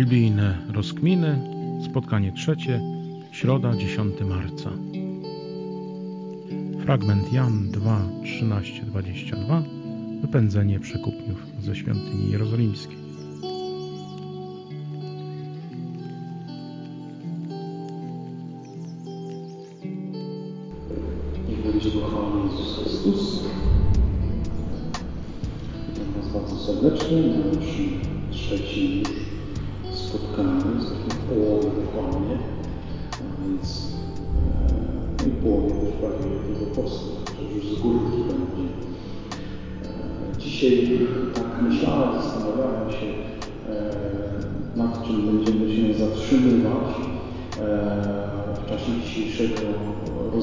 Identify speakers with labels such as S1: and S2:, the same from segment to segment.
S1: Biblijne rozkminy, spotkanie trzecie, środa 10 marca. Fragment Jan 2, 13, 22 Wypędzenie przekupniów ze świątyni jerozolimskiej.
S2: Niech będzie Jezus Chrystus. Witam Was bardzo serdecznie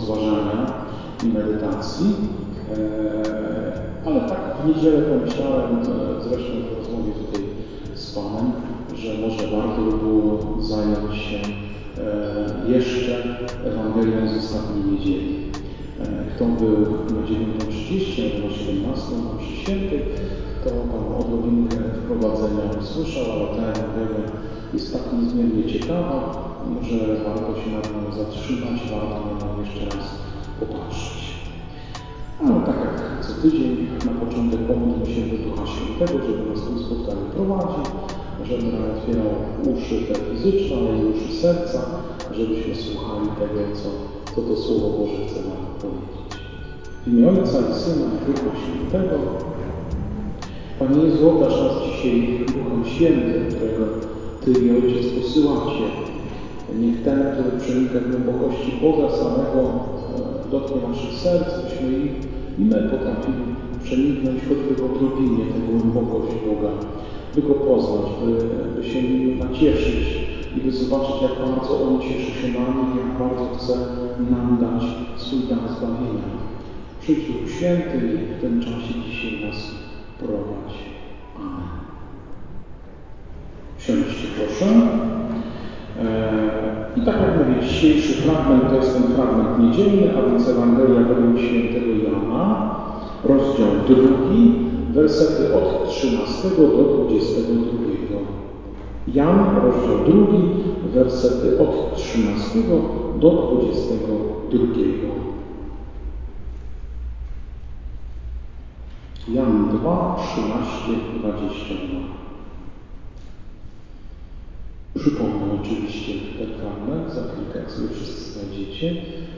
S2: rozważania i medytacji. Ale tak w niedzielę pomyślałem, zresztą w rozmowie tutaj z Panem, że może warto by było zająć się jeszcze Ewangelią z ostatniej niedzieli. Kto był na 9.30 albo na 17 na mszy świętej, to tam odrobinkę wprowadzenia usłyszał, ale ta Ewangelia jest tak niezmiernie ciekawa, że warto się nad nią zatrzymać, warto na nią jeszcze raz popatrzeć. Ale tak jak co tydzień, na początek pomódlmy się do Ducha Świętego, żeby nas tym spotkaniu prowadził, żeby nam otwierał uszy te fizyczne, ale i uszy serca, żebyśmy słuchali tego, co, co to Słowo Boże chce nam powiedzieć. W imię Ojca i Syna i Ducha Świętego. Panie Jezu, nas dzisiaj Duchem Świętym, którego Ty i Ojciec posyłacie. Niech ten, który przenika głębokości Boga samego, dotknie naszych serc, byśmy i, i my potrafili przeniknąć choćby w odrobinie tę głębokość Boga, by Go poznać, by, by się nim nacieszyć i by zobaczyć, jak bardzo On cieszy się nami, jak bardzo chce nam dać swój dar zbawienia. Przyjdź Duch Święty i w tym czasie dzisiaj nas prowadź. Amen. Siądźcie proszę. I tak jak mówię, dzisiejszy fragment to jest ten fragment niedzielny, a więc Ewangelia według świętego Jana, rozdział drugi, wersety od 13 do 22. Jan, rozdział drugi, wersety od 13 do 22. Jan 2, 13, 22. Przypomnę oczywiście ten fragment, jak sobie wszyscy znajdziecie.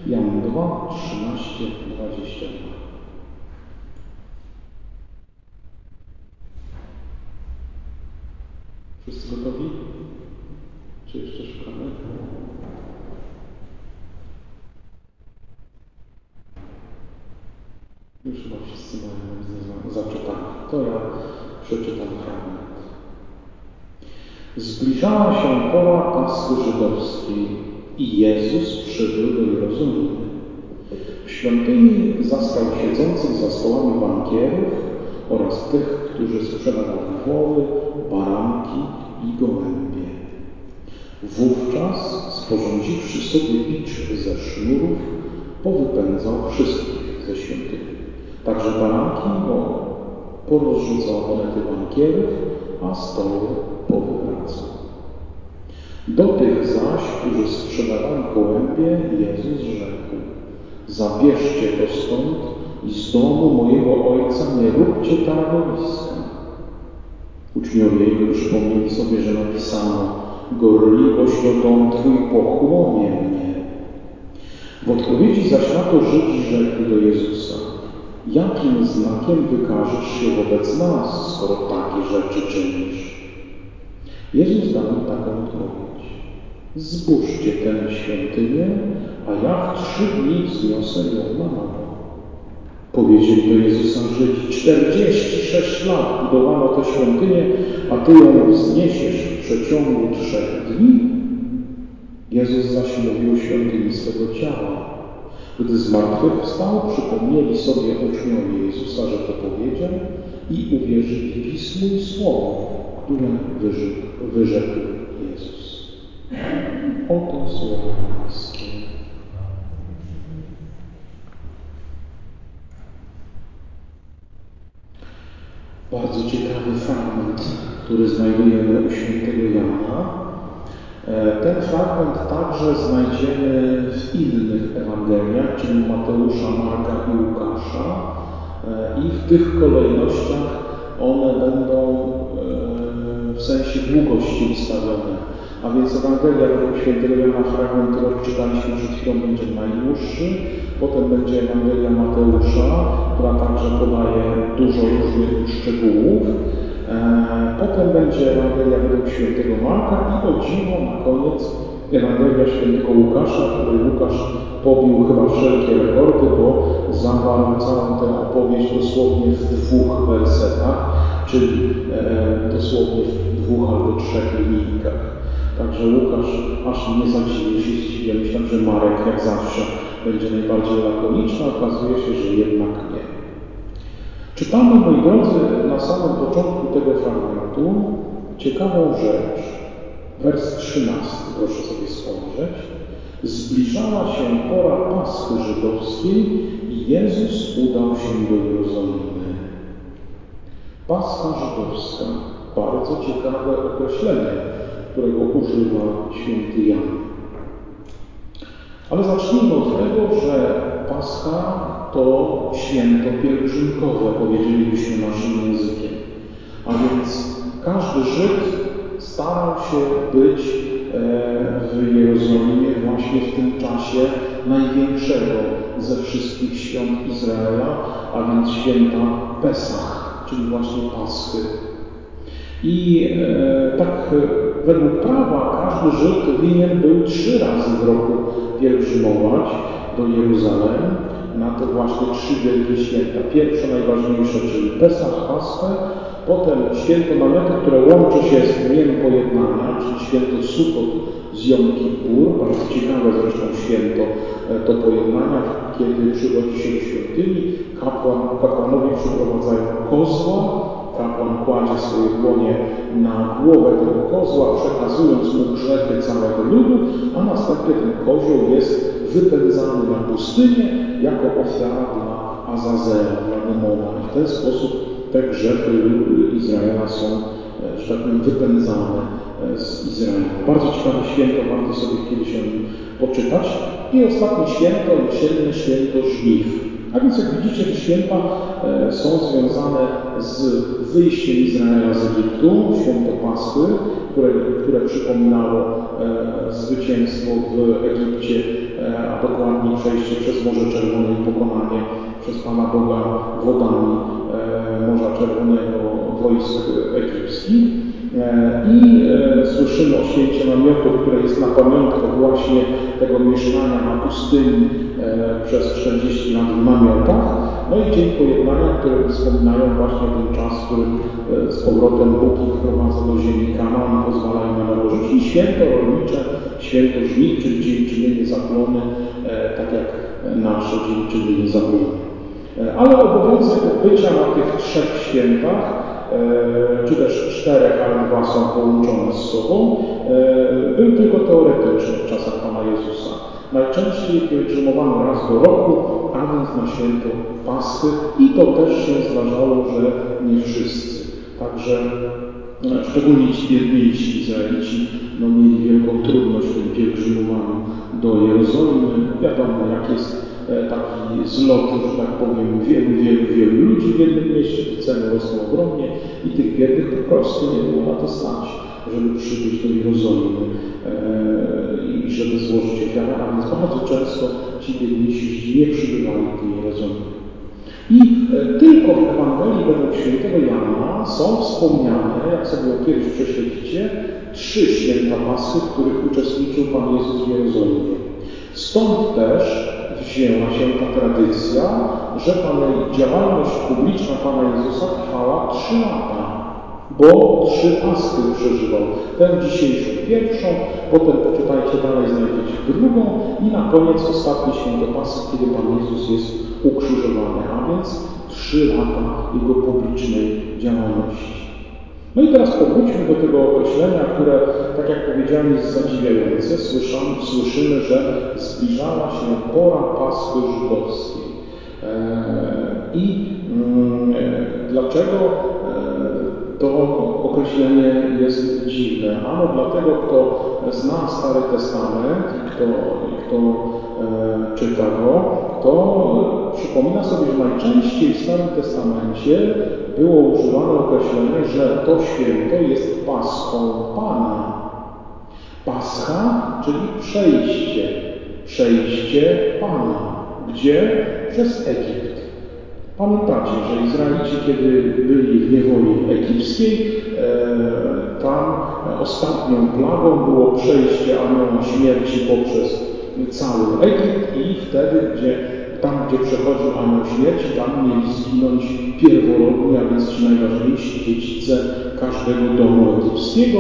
S2: Jan 2, 13, 22. Wszyscy gotowi? Czy jeszcze szukamy? Już chyba wszyscy mają zaczytane. To ja przeczytam fragment. Zbliżała się pora Paschy Żydowskiej i Jezus przybył do Jerozolimy. W świątyni zastał siedzących za stołami bankierów oraz tych, którzy sprzedawali woły, baranki i gołębie. Wówczas, sporządziwszy sobie bicz ze sznurów, powypędzał wszystkich ze świątyni, także baranki i woły. Porozrzucał monety bankierów, a stoły powywracał. Do tych zaś, którzy sprzedawali gołębie, Jezus rzekł, zabierzcie to stąd i z domu mojego Ojca nie róbcie targowiska. Uczniowie Jego przypomnieli sobie, że napisano, gorliwość o dom Twój pochłonie mnie. W odpowiedzi zaś na to Żydzi rzekli do Jezusa, jakim znakiem wykażesz się wobec nas, skoro takie rzeczy czynisz? Jezus dał im taką odpowiedź. Zbóżcie tę świątynię, a ja w trzy dni wzniosę ją na nowo. Powiedzieli do Jezusa Żydzi, 46 lat budowano tę świątynię, a Ty ją wzniesiesz w przeciągu trzech dni? Jezus zaś mówił o świątyni swego ciała. Gdy zmartwychwstał, przypomnieli sobie uczniowie Jezusa, że to powiedział i uwierzyli Pismu i Słowu, które wyrzekł, wyrzekł Jezus. Oto słowo Pańskie. bardzo ciekawy fragment, który znajdujemy u świętego Jana. E, ten fragment także znajdziemy w innych Ewangeliach, czyli Mateusza, Marka i Łukasza. E, I w tych kolejnościach one będą e, w sensie długości ustawione. A więc Ewangelia według świętego Jana, fragment, który odczytaliśmy przed chwilą, będzie najdłuższy. Potem będzie Ewangelia Mateusza, która także podaje dużo różnych szczegółów. Potem będzie Ewangelia według o dziwo na koniec Ewangelia świętego Łukasza, której Łukasz pobił chyba wszelkie rekordy, bo zawarł całą tę opowieść dosłownie w dwóch wersetach, czyli e, dosłownie w dwóch albo trzech linijkach. Także Łukasz aż nie zadziwił się, zdziwił. Myślałem, że Marek jak zawsze będzie najbardziej lakoniczny, okazuje się, że jednak nie. Czytamy, moi drodzy, na samym początku tego fragmentu ciekawą rzecz. Wers 13, proszę sobie spojrzeć. Zbliżała się pora Paschy żydowskiej i Jezus udał się do Jerozolimy. Pascha żydowska. Bardzo ciekawe określenie którego używa święty Jan. Ale zacznijmy od tego, że Pascha to święto pielgrzymkowe, powiedzielibyśmy naszym językiem. A więc każdy Żyd starał się być e, w Jerozolimie właśnie w tym czasie największego ze wszystkich świąt Izraela, a więc święta Pesach, czyli właśnie Paschy. I e, tak według prawa każdy Żyd winien był trzy razy w roku pielgrzymować do Jeruzalem na te właśnie trzy wielkie święta. Pierwsze, najważniejsze, czyli Pesach, Paschę, potem święto namiotu, które łączy się z Dniem Pojednania, czyli święto Sukot z Jom Kippur, bardzo ciekawe zresztą święto e, to pojednania, kiedy przychodzi się do świątyni, kapłan, kapłanowi przyprowadzają kozła, kapłan kładzie swoje dłonie na głowę tego kozła, przekazując mu grzechy całego ludu, a następnie ten kozioł jest wypędzany na pustynię jako ofiara dla Azazela, dla demona. I w ten sposób te grzechy Izraela są, e, że tak powiem, wypędzane e, z Izraela. Bardzo ciekawe święto, warto sobie kiedyś o nim poczytać. I ostatnie święto, jesienne święto żniw. A więc jak widzicie, te święta e, są związane z wyjściem Izraela z Egiptu, święto Paschy, które, które przypominało zwycięstwo w Egipcie, a dokładniej przejście przez Morze Czerwone i pokonanie przez Pana Boga wodami Morza Czerwonego wojsk egipskich. E, I e, słyszymy o święcie namiotu, które jest na pamiątkę właśnie tego mieszkania na pustyni e, przez 40 lat w namiotach. No i Dzień Pojednania, które wspominają właśnie ten czas, w którym z powrotem Bóg ich wprowadza do ziemi Kanaan, pozwala im na nowo żyć. I święto rolnicze, święto żniw, czyli dziękczynienie zaplony, tak jak nasze dziękczynienie zaplony. Ale obowiązek bycia na tych trzech świętach E, czy też czterech, ale dwa są połączone z sobą, e, był tylko teoretyczny w czasach Pana Jezusa. Najczęściej pielgrzymowano raz do roku, a więc na święto Paschy i to też się zdarzało, że nie wszyscy. Także e, szczególnie ci biedniejsi Izraelici no, mieli wielką trudność w tym pielgrzymowaniu do Jerozolimy. Wiadomo, jak jest E, taki zlot, że tak powiem, wielu, wielu, wielu ludzi w jednym mieście, te ceny rosną ogromnie i tych biednych po prostu nie było na to stać, żeby przybyć do Jerozolimy e, i żeby złożyć ofiarę, a więc bardzo często ci biedniejsi nie przybywali do Jerozolimy. I e, tylko w Ewangelii według świętego Jana są wspomniane, jak sobie kiedyś prześledzicie, trzy święta Paschy, w których uczestniczył Pan Jezus w Jerozolimie. Stąd też wzięła się ta tradycja, że Pana, działalność publiczna Pana Jezusa trwała trzy lata, bo trzy paschy przeżywał. Tę dzisiejszą pierwszą, potem poczytajcie dalej, znajdziecie drugą i na koniec ostatni święto Paschy, kiedy Pan Jezus jest ukrzyżowany, a więc trzy lata Jego publicznej działalności. No i teraz powróćmy do tego określenia, które, tak jak powiedziałem, jest zadziwiające. Słyszymy, słyszymy że zbliżała się pora Paschy żydowskiej. E, I mm, dlaczego to określenie jest dziwne. Ano dlatego, kto zna Stary Testament i kto, kto e, czyta go, to przypomina sobie, że najczęściej w Starym Testamencie było używane określenie, że to święto jest Paschą Pana. Pascha, czyli przejście, przejście Pana. Gdzie? Przez Egipt. Pamiętacie, że Izraelici, kiedy byli w niewoli egipskiej, e, tam ostatnią plagą było przejście anioła śmierci poprzez cały Egipt i wtedy, gdzie tam, gdzie przechodził anioł śmierci, tam mieli zginąć pierworodni, a więc ci najważniejsi dziedzice każdego domu egipskiego.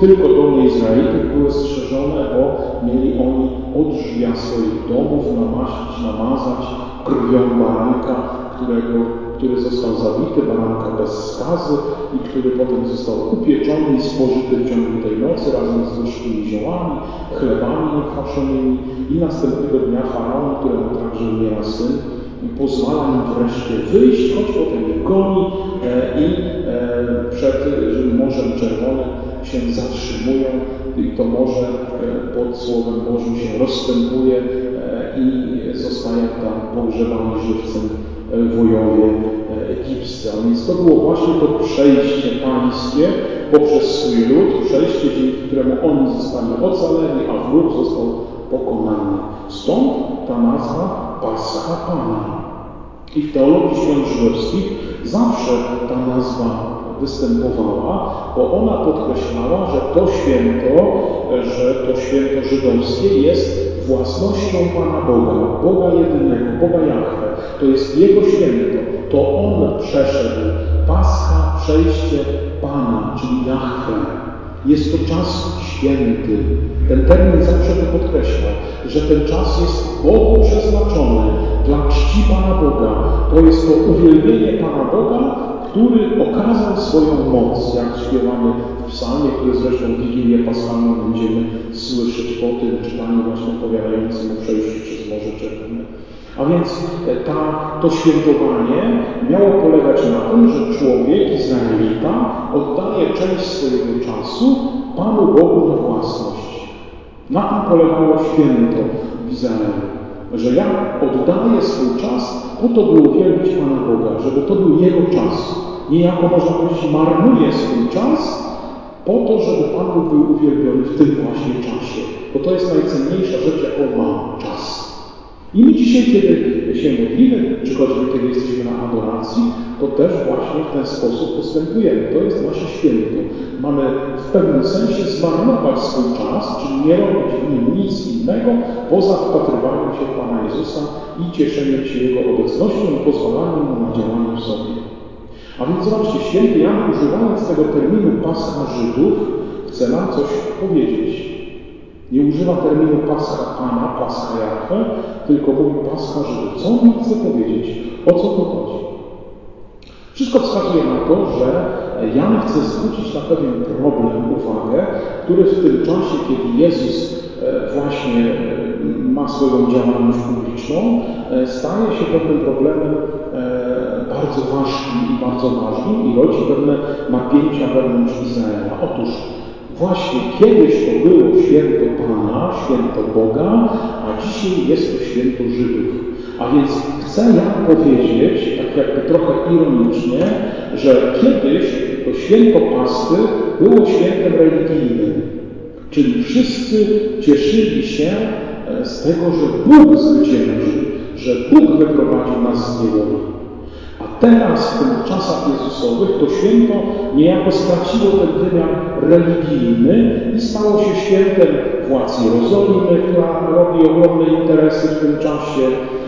S2: Tylko domy Izraelitów były strzeżone, bo mieli oni od drzwi swoich domów namaścić, namazać krwią baranka, którego, który został zabity, baranka bez skazy i który potem został upieczony i spożyty w ciągu tej nocy razem z gorzkimi ziołami, chlebami niekwaszonymi i następnego dnia faraon, któremu także umiera syn, pozwala im wreszcie wyjść, choć potem ich goni e, i e, przed Morzem Czerwonym się zatrzymują. I to morze e, pod Słowem Bożym się rozstępuje i zostają tam pogrzebani żywcem wojowie e, egipscy. A więc to było właśnie to przejście pańskie poprzez swój lud, przejście, dzięki któremu oni zostali ocaleni, a wróg został pokonany. Stąd ta nazwa Pascha Pana. I w teologii świąt żydowskich zawsze ta nazwa występowała, bo ona podkreślała, że to święto, że to święto żydowskie jest własnością Pana Boga, Boga jedynego, Boga Jahwe. To jest Jego święto. To On przeszedł Pascha, przejście Pana, czyli Jahwe. Jest to czas święty. Ten termin zawsze to podkreślał, że ten czas jest Bogu przeznaczony dla czci Pana Boga. To jest to uwielbienie Pana Boga, który okazał swoją moc, jak śpiewamy w psalmie, który zresztą w Wigilię Paschalną będziemy słyszeć po tym czytaniu właśnie powiadającym o przejściu przez Morze Czerwone. A więc e, ta, to świętowanie miało polegać na tym, że człowiek, Izraelita, oddaje część swojego czasu Panu Bogu na własność. Na tym polegało święto w Izraelu. Że ja oddaję swój czas po to, by uwielbić Pana Boga, żeby to był Jego czas. Niejako można powiedzieć, marnuje swój czas po to, żeby Pan Bóg był uwielbiony w tym właśnie czasie. Bo to jest najcenniejsza rzecz, jaką ma czas. I my dzisiaj, kiedy się modlimy, czy choćby kiedy jesteśmy na adoracji, to też właśnie w ten sposób postępujemy. To jest nasze święto. Mamy w pewnym sensie zmarnować swój czas, czyli nie robić w nim nic innego, poza wpatrywaniem się w Pana Jezusa i cieszeniem się Jego obecnością i pozwalaniem Mu na działanie w sobie. A więc zobaczcie, święty Jan używając tego terminu Pascha Żydów, chce nam coś powiedzieć. Nie używa terminu Pascha Pana, Pascha Jahwe, tylko mówi Pascha Żydów. Co on chce powiedzieć? O co tu chodzi? Wszystko wskazuje na to, że Jan chce zwrócić na pewien problem uwagę, który w tym czasie, kiedy Jezus e, właśnie e, ma swoją działalność publiczną, e, staje się pewnym problemem bardzo ważkim i bardzo ważnym i rodzi pewne napięcia wewnątrz Izraela. Otóż Właśnie kiedyś to było święto Pana, święto Boga, a dzisiaj jest to święto Żydów. A więc chcę ja powiedzieć, tak jakby trochę ironicznie, że kiedyś to święto Pasty było świętem religijnym. Czyli wszyscy cieszyli się e, z tego, że Bóg zwyciężył, że Bóg wyprowadził nas z niewoli. Teraz, w tych czasach Jezusowych, to święto niejako straciło ten wymiar religijny i stało się świętem władz Jerozolimy, która robi ogromne interesy w tym czasie,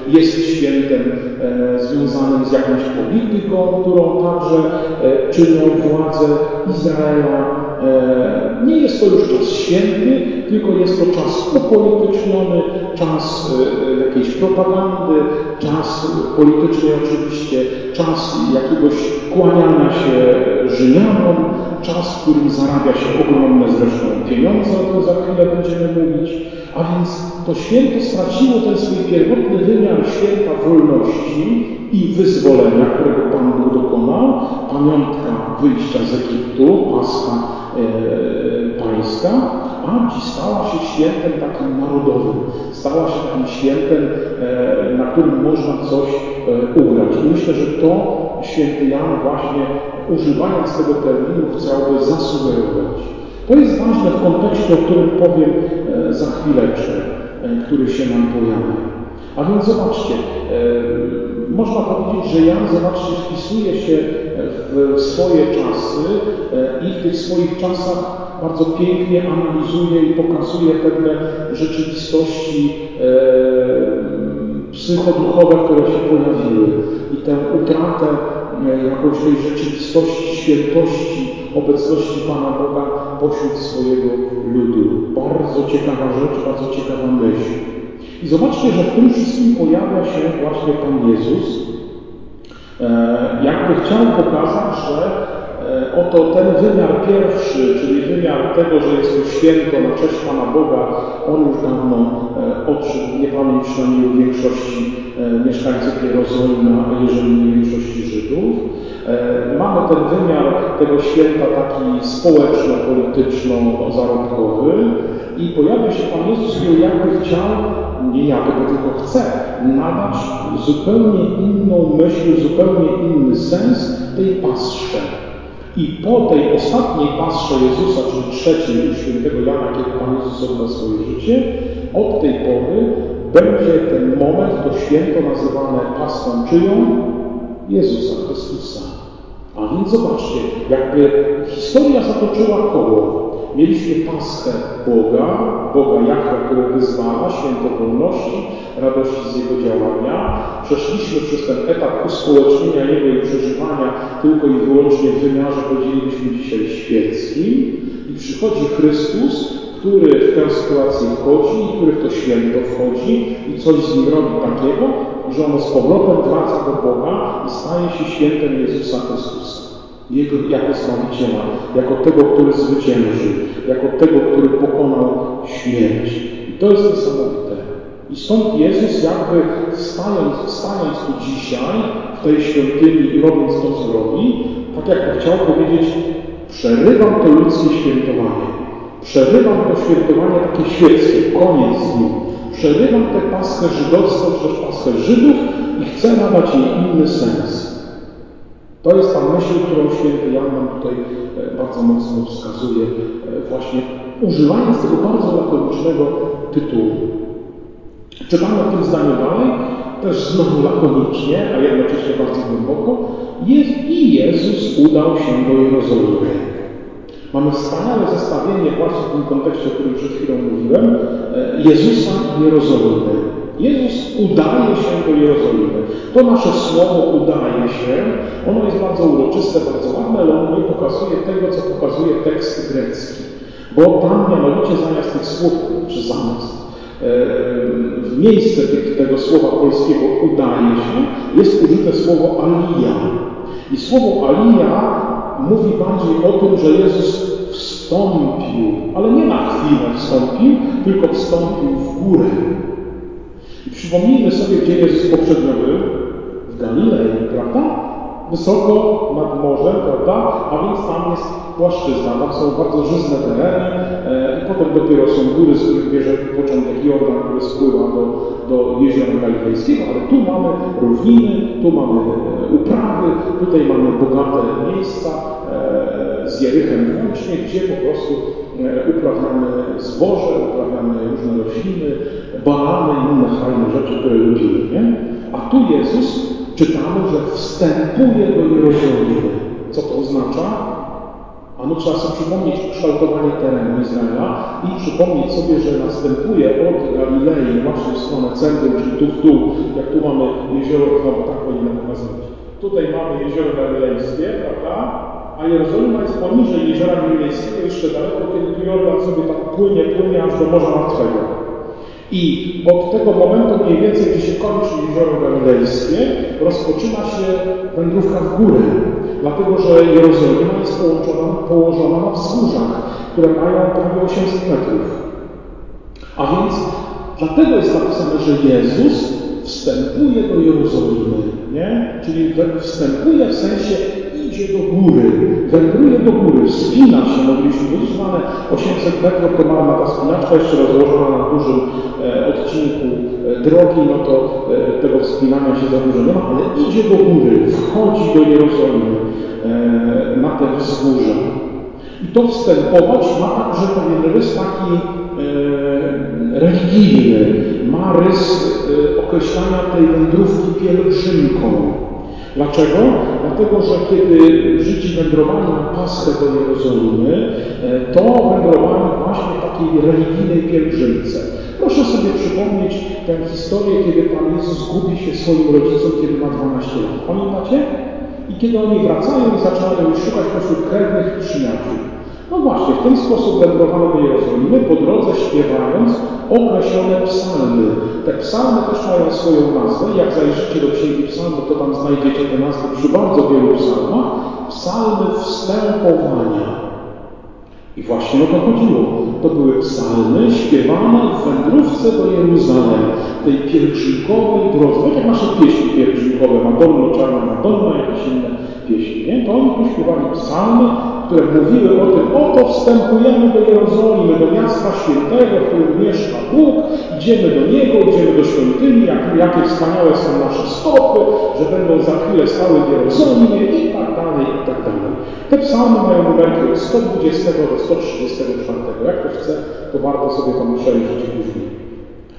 S2: jest świętem e, związanym z jakąś polityką, którą także e, czynią władze Izraela. E, nie jest to już czas święty, tylko jest to czas upolityczniony, czas e, jakiejś propagandy, czas polityczny oczywiście, czas jakiegoś kłaniania się Rzymianom, czas, w którym zarabia się ogromne zresztą pieniądze, o tym za chwilę będziemy mówić, a więc to święto straciło ten swój pierwotny wymiar święta wolności i wyzwolenia, którego Pan Bóg dokonał, pamiątka wyjścia z Egiptu, świętem takim narodowym, stała się takim świętem, e, na którym można coś e, ugrać. I myślę, że to święty Jan właśnie używając tego terminu chciałby zasugerować. To jest ważne w kontekście, o którym powiem e, za chwileczkę, który się nam pojawia. A więc zobaczcie, można powiedzieć, że Jan, zobaczcie, wpisuje się w swoje czasy i w tych swoich czasach bardzo pięknie analizuje i pokazuje pewne rzeczywistości psychoduchowe, które się pojawiły i tę utratę jakąś tej rzeczywistości, świętości, obecności Pana Boga pośród swojego ludu. Bardzo ciekawa rzecz, bardzo ciekawa myśl. I zobaczcie, że w tym wszystkim pojawia się właśnie Pan Jezus, e, jakby chciał pokazać, że e, oto ten wymiar pierwszy, czyli wymiar tego, że jest to święto na cześć Pana Boga, on już dawno e, odszedł. Nie pamięć przynajmniej u większości mieszkańców Jerozolimy, a jeżeli nie większości Żydów. Mamy ten wymiar tego święta taki społeczno-polityczno-zarobkowy i pojawia się Pan Jezus, który jakby chciał, nie jakby, tylko chce, nadać zupełnie inną myśl, zupełnie inny sens tej pastrze. I po tej ostatniej pastrze Jezusa, czyli trzeciej u świętego Jana, kiedy Pan Jezus odda swoje życie, od tej pory będzie ten moment, to święto nazywane pastą czyją? Jezusa Chrystusa. A więc zobaczcie, jakby historia zatoczyła koło. Mieliśmy Paschę Boga, Boga Jachwa, który wyzwala święto wolności, radości z Jego działania. Przeszliśmy przez ten etap uspołecznienia Jego i przeżywania tylko i wyłącznie w wymiarze, powiedzielibyśmy dzisiaj, świeckim. I przychodzi Chrystus, który w tę sytuację wchodzi i który w to święto wchodzi i coś z nim robi takiego, że ono z powrotem wraca do Boga i staje się świętem Jezusa Chrystusa. Jego jako Zbawiciela, jako tego, który zwyciężył, jako tego, który pokonał śmierć. I to jest niesamowite. I stąd Jezus jakby stając, stając tu dzisiaj, w tej świątyni i robiąc to, co robi, tak jakby chciał powiedzieć, przerywam to ludzkie świętowanie. Przerywam to świętowanie takie świeckie, koniec z nim. Przerywam tę paschę żydowską, też paschę Żydów i chcę nadać jej inny sens. To jest ta myśl, którą święty Jan nam tutaj e, bardzo mocno wskazuje, e, właśnie używając tego bardzo lakonicznego tytułu. Czytamy o tym zdaniu dalej, też znowu lakonicznie, a jednocześnie bardzo głęboko. Jest, I Jezus udał się do Jerozolimy. Mamy wspaniałe zestawienie właśnie w tym kontekście, o którym przed chwilą mówiłem, e, Jezusa i Jerozolimy. Jezus udaje się do Jerozolimy. To nasze słowo udaje się, ono jest bardzo uroczyste, bardzo ładne, ale ono nie pokazuje tego, co pokazuje tekst grecki. Bo tam mianowicie zamiast tych słów, czy zamiast, e, w miejsce tego słowa polskiego udaje się, jest użyte słowo alija. I słowo alija mówi bardziej o tym, że Jezus wstąpił, ale nie na chwilę wstąpił, tylko wstąpił w górę. Przypomnijmy sobie, gdzie Jezus poprzednio był. W Galilei, prawda? Wysoko nad morzem, prawda? A więc tam jest płaszczyzna, tam są bardzo żyzne tereny e, i potem dopiero są góry, z których bierze początek Jordan, który spływa do, do jeziora galilejskiego, ale tu mamy równiny, tu mamy e, uprawy, tutaj mamy bogate miejsca e, z Jerychem włącznie, gdzie po prostu e, uprawiamy zboże, uprawiamy różne rośliny, banany i inne fajne rzeczy, które lubimy. Nie? A tu Jezus czytamy, że wstępuje do Jerozolimy. Co to oznacza? Ano trzeba sobie przypomnieć kształtowanie terenu Izraela i przypomnieć sobie, że następuje od Galilei właśnie w stronę centrum, czyli tu w dół, jak tu mamy jezioro, znowu tak powinienem pokazać. Tutaj mamy jezioro galilejskie, prawda? A Jerozolima jest poniżej jeziora galilejskiego, jeszcze daleko, kiedy tu Jordan sobie tak płynie, płynie aż do Morza Martwego. I od tego momentu mniej więcej, gdzie się kończy jezioro galilejskie, rozpoczyna się wędrówka w górę. Dlatego, że Jerozolima jest połączona, położona na wzgórzach, które mają prawie 800 metrów. A więc dlatego jest napisane, że Jezus wstępuje do Jerozolimy, nie? Czyli wstępuje w sensie idzie do góry, wędruje do góry, wspina się, mogliśmy no ale 800 metrów to mała ta spinaczka jeszcze rozłożona na dużym e, odcinku e, drogi, no to e, tego wspinania się za dużo nie ma, ale idzie do góry, wchodzi do Jerozolimy e, na te wzgórza. I to wstępować ma także pewien rys taki e, religijny, ma rys e, określania tej wędrówki pielgrzymką. Dlaczego? Dlatego, że kiedy Żydzi wędrowali na Paschę do Jerozolimy, e, to wędrowali właśnie w takiej religijnej pielgrzymce. Proszę sobie przypomnieć tę historię, kiedy Pan Jezus gubi się swoim rodzicom, kiedy ma 12 lat. Pamiętacie? I kiedy oni wracają i zaczynają szukać pośród krewnych przyjaciół. No właśnie, w ten sposób wędrowano do Jerozolimy, po drodze śpiewając określone psalmy. Te psalmy też mają swoją nazwę. Jak zajrzycie do Księgi Psalmów, to tam znajdziecie te nazwy przy bardzo wielu psalmach. Psalmy wstępowania. I właśnie o to chodziło. To były psalmy śpiewane w wędrówce do Jeruzalem, tej pielgrzymkowej drodze. Tak jak nasze pieśni pielgrzymkowe, Madonna, Czarna Madonna, jakieś inne pieśni. Nie? To oni tu śpiewali psalmy, które mówiły o tym, oto wstępujemy do Jerozolimy, do miasta świętego, w którym mieszka Bóg, idziemy do Niego, idziemy do świątyni, jak, jakie wspaniałe są nasze stopy, że będą za chwilę stały w Jerozolimie i tak dalej, i tak dalej. Te psalmy mają numerki od 120 do 134. Jak ktoś chce, to warto sobie tam przejrzeć później.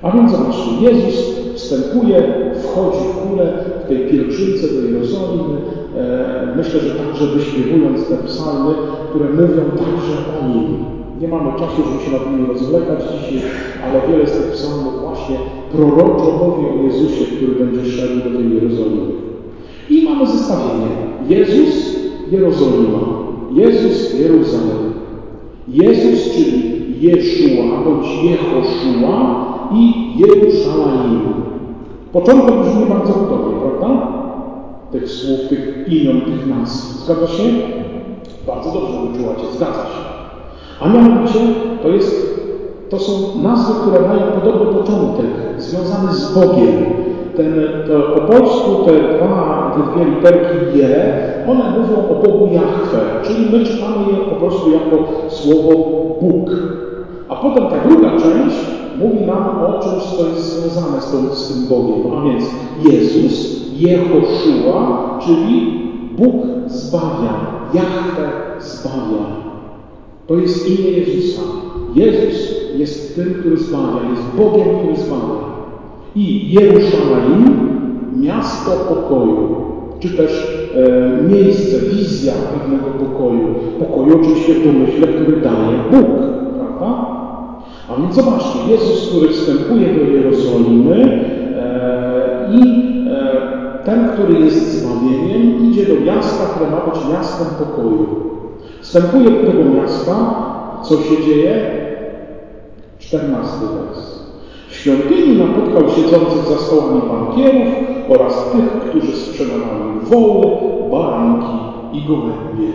S2: A więc zobaczcie, Jezus wstępuje, wchodzi w górę w tej pielgrzymce do Jerozolimy. E, myślę, że także wyśpiewując te psalmy, które mówią także o Nim. Nie mamy czasu, żeby się nad nimi rozwlekać dzisiaj, ale wiele z tych psalmów właśnie proroczo mówi o Jezusie, który będzie szedł do tej Jerozolimy. I mamy zestawienie. Jezus, Jerozolima. Jezus, Jeruzalem. Jezus, czyli Jeszua, bądź Jehoszua i Jerusalem. Początek brzmi bardzo podobnie, prawda? Tych słów, tych imion, tych nazw. Zgadza się? Bardzo dobrze wyczułacie, zgadza się. A mianowicie to, jest, to są nazwy, które mają podobny początek, związany z Bogiem. Ten, to, po polsku te dwa, te dwie literki je, one mówią o Bogu Jahwe, czyli my czytamy je po prostu jako słowo Bóg. A potem ta druga część mówi nam o czymś, co jest związane z, z tym Bogiem. A więc Jezus, Jehoszua, czyli Bóg zbawia, Jahwe zbawia. To jest imię Jezusa. Jezus jest tym, który zbawia, jest Bogiem, który zbawia. I Jerusalem, miasto pokoju, czy też e, miejsce, wizja pewnego pokoju. Pokoju oczywiście w domyśle, który daje Bóg? A więc zobaczcie, Jezus, który wstępuje do Jerozolimy e, i e, ten, który jest zbawieniem, idzie do miasta, które ma być miastem pokoju. Wstępuje do tego miasta, co się dzieje? 14 wers. W świątyni napotkał siedzących za stołami bankierów oraz tych, którzy sprzedawali woły, baranki i gołębie.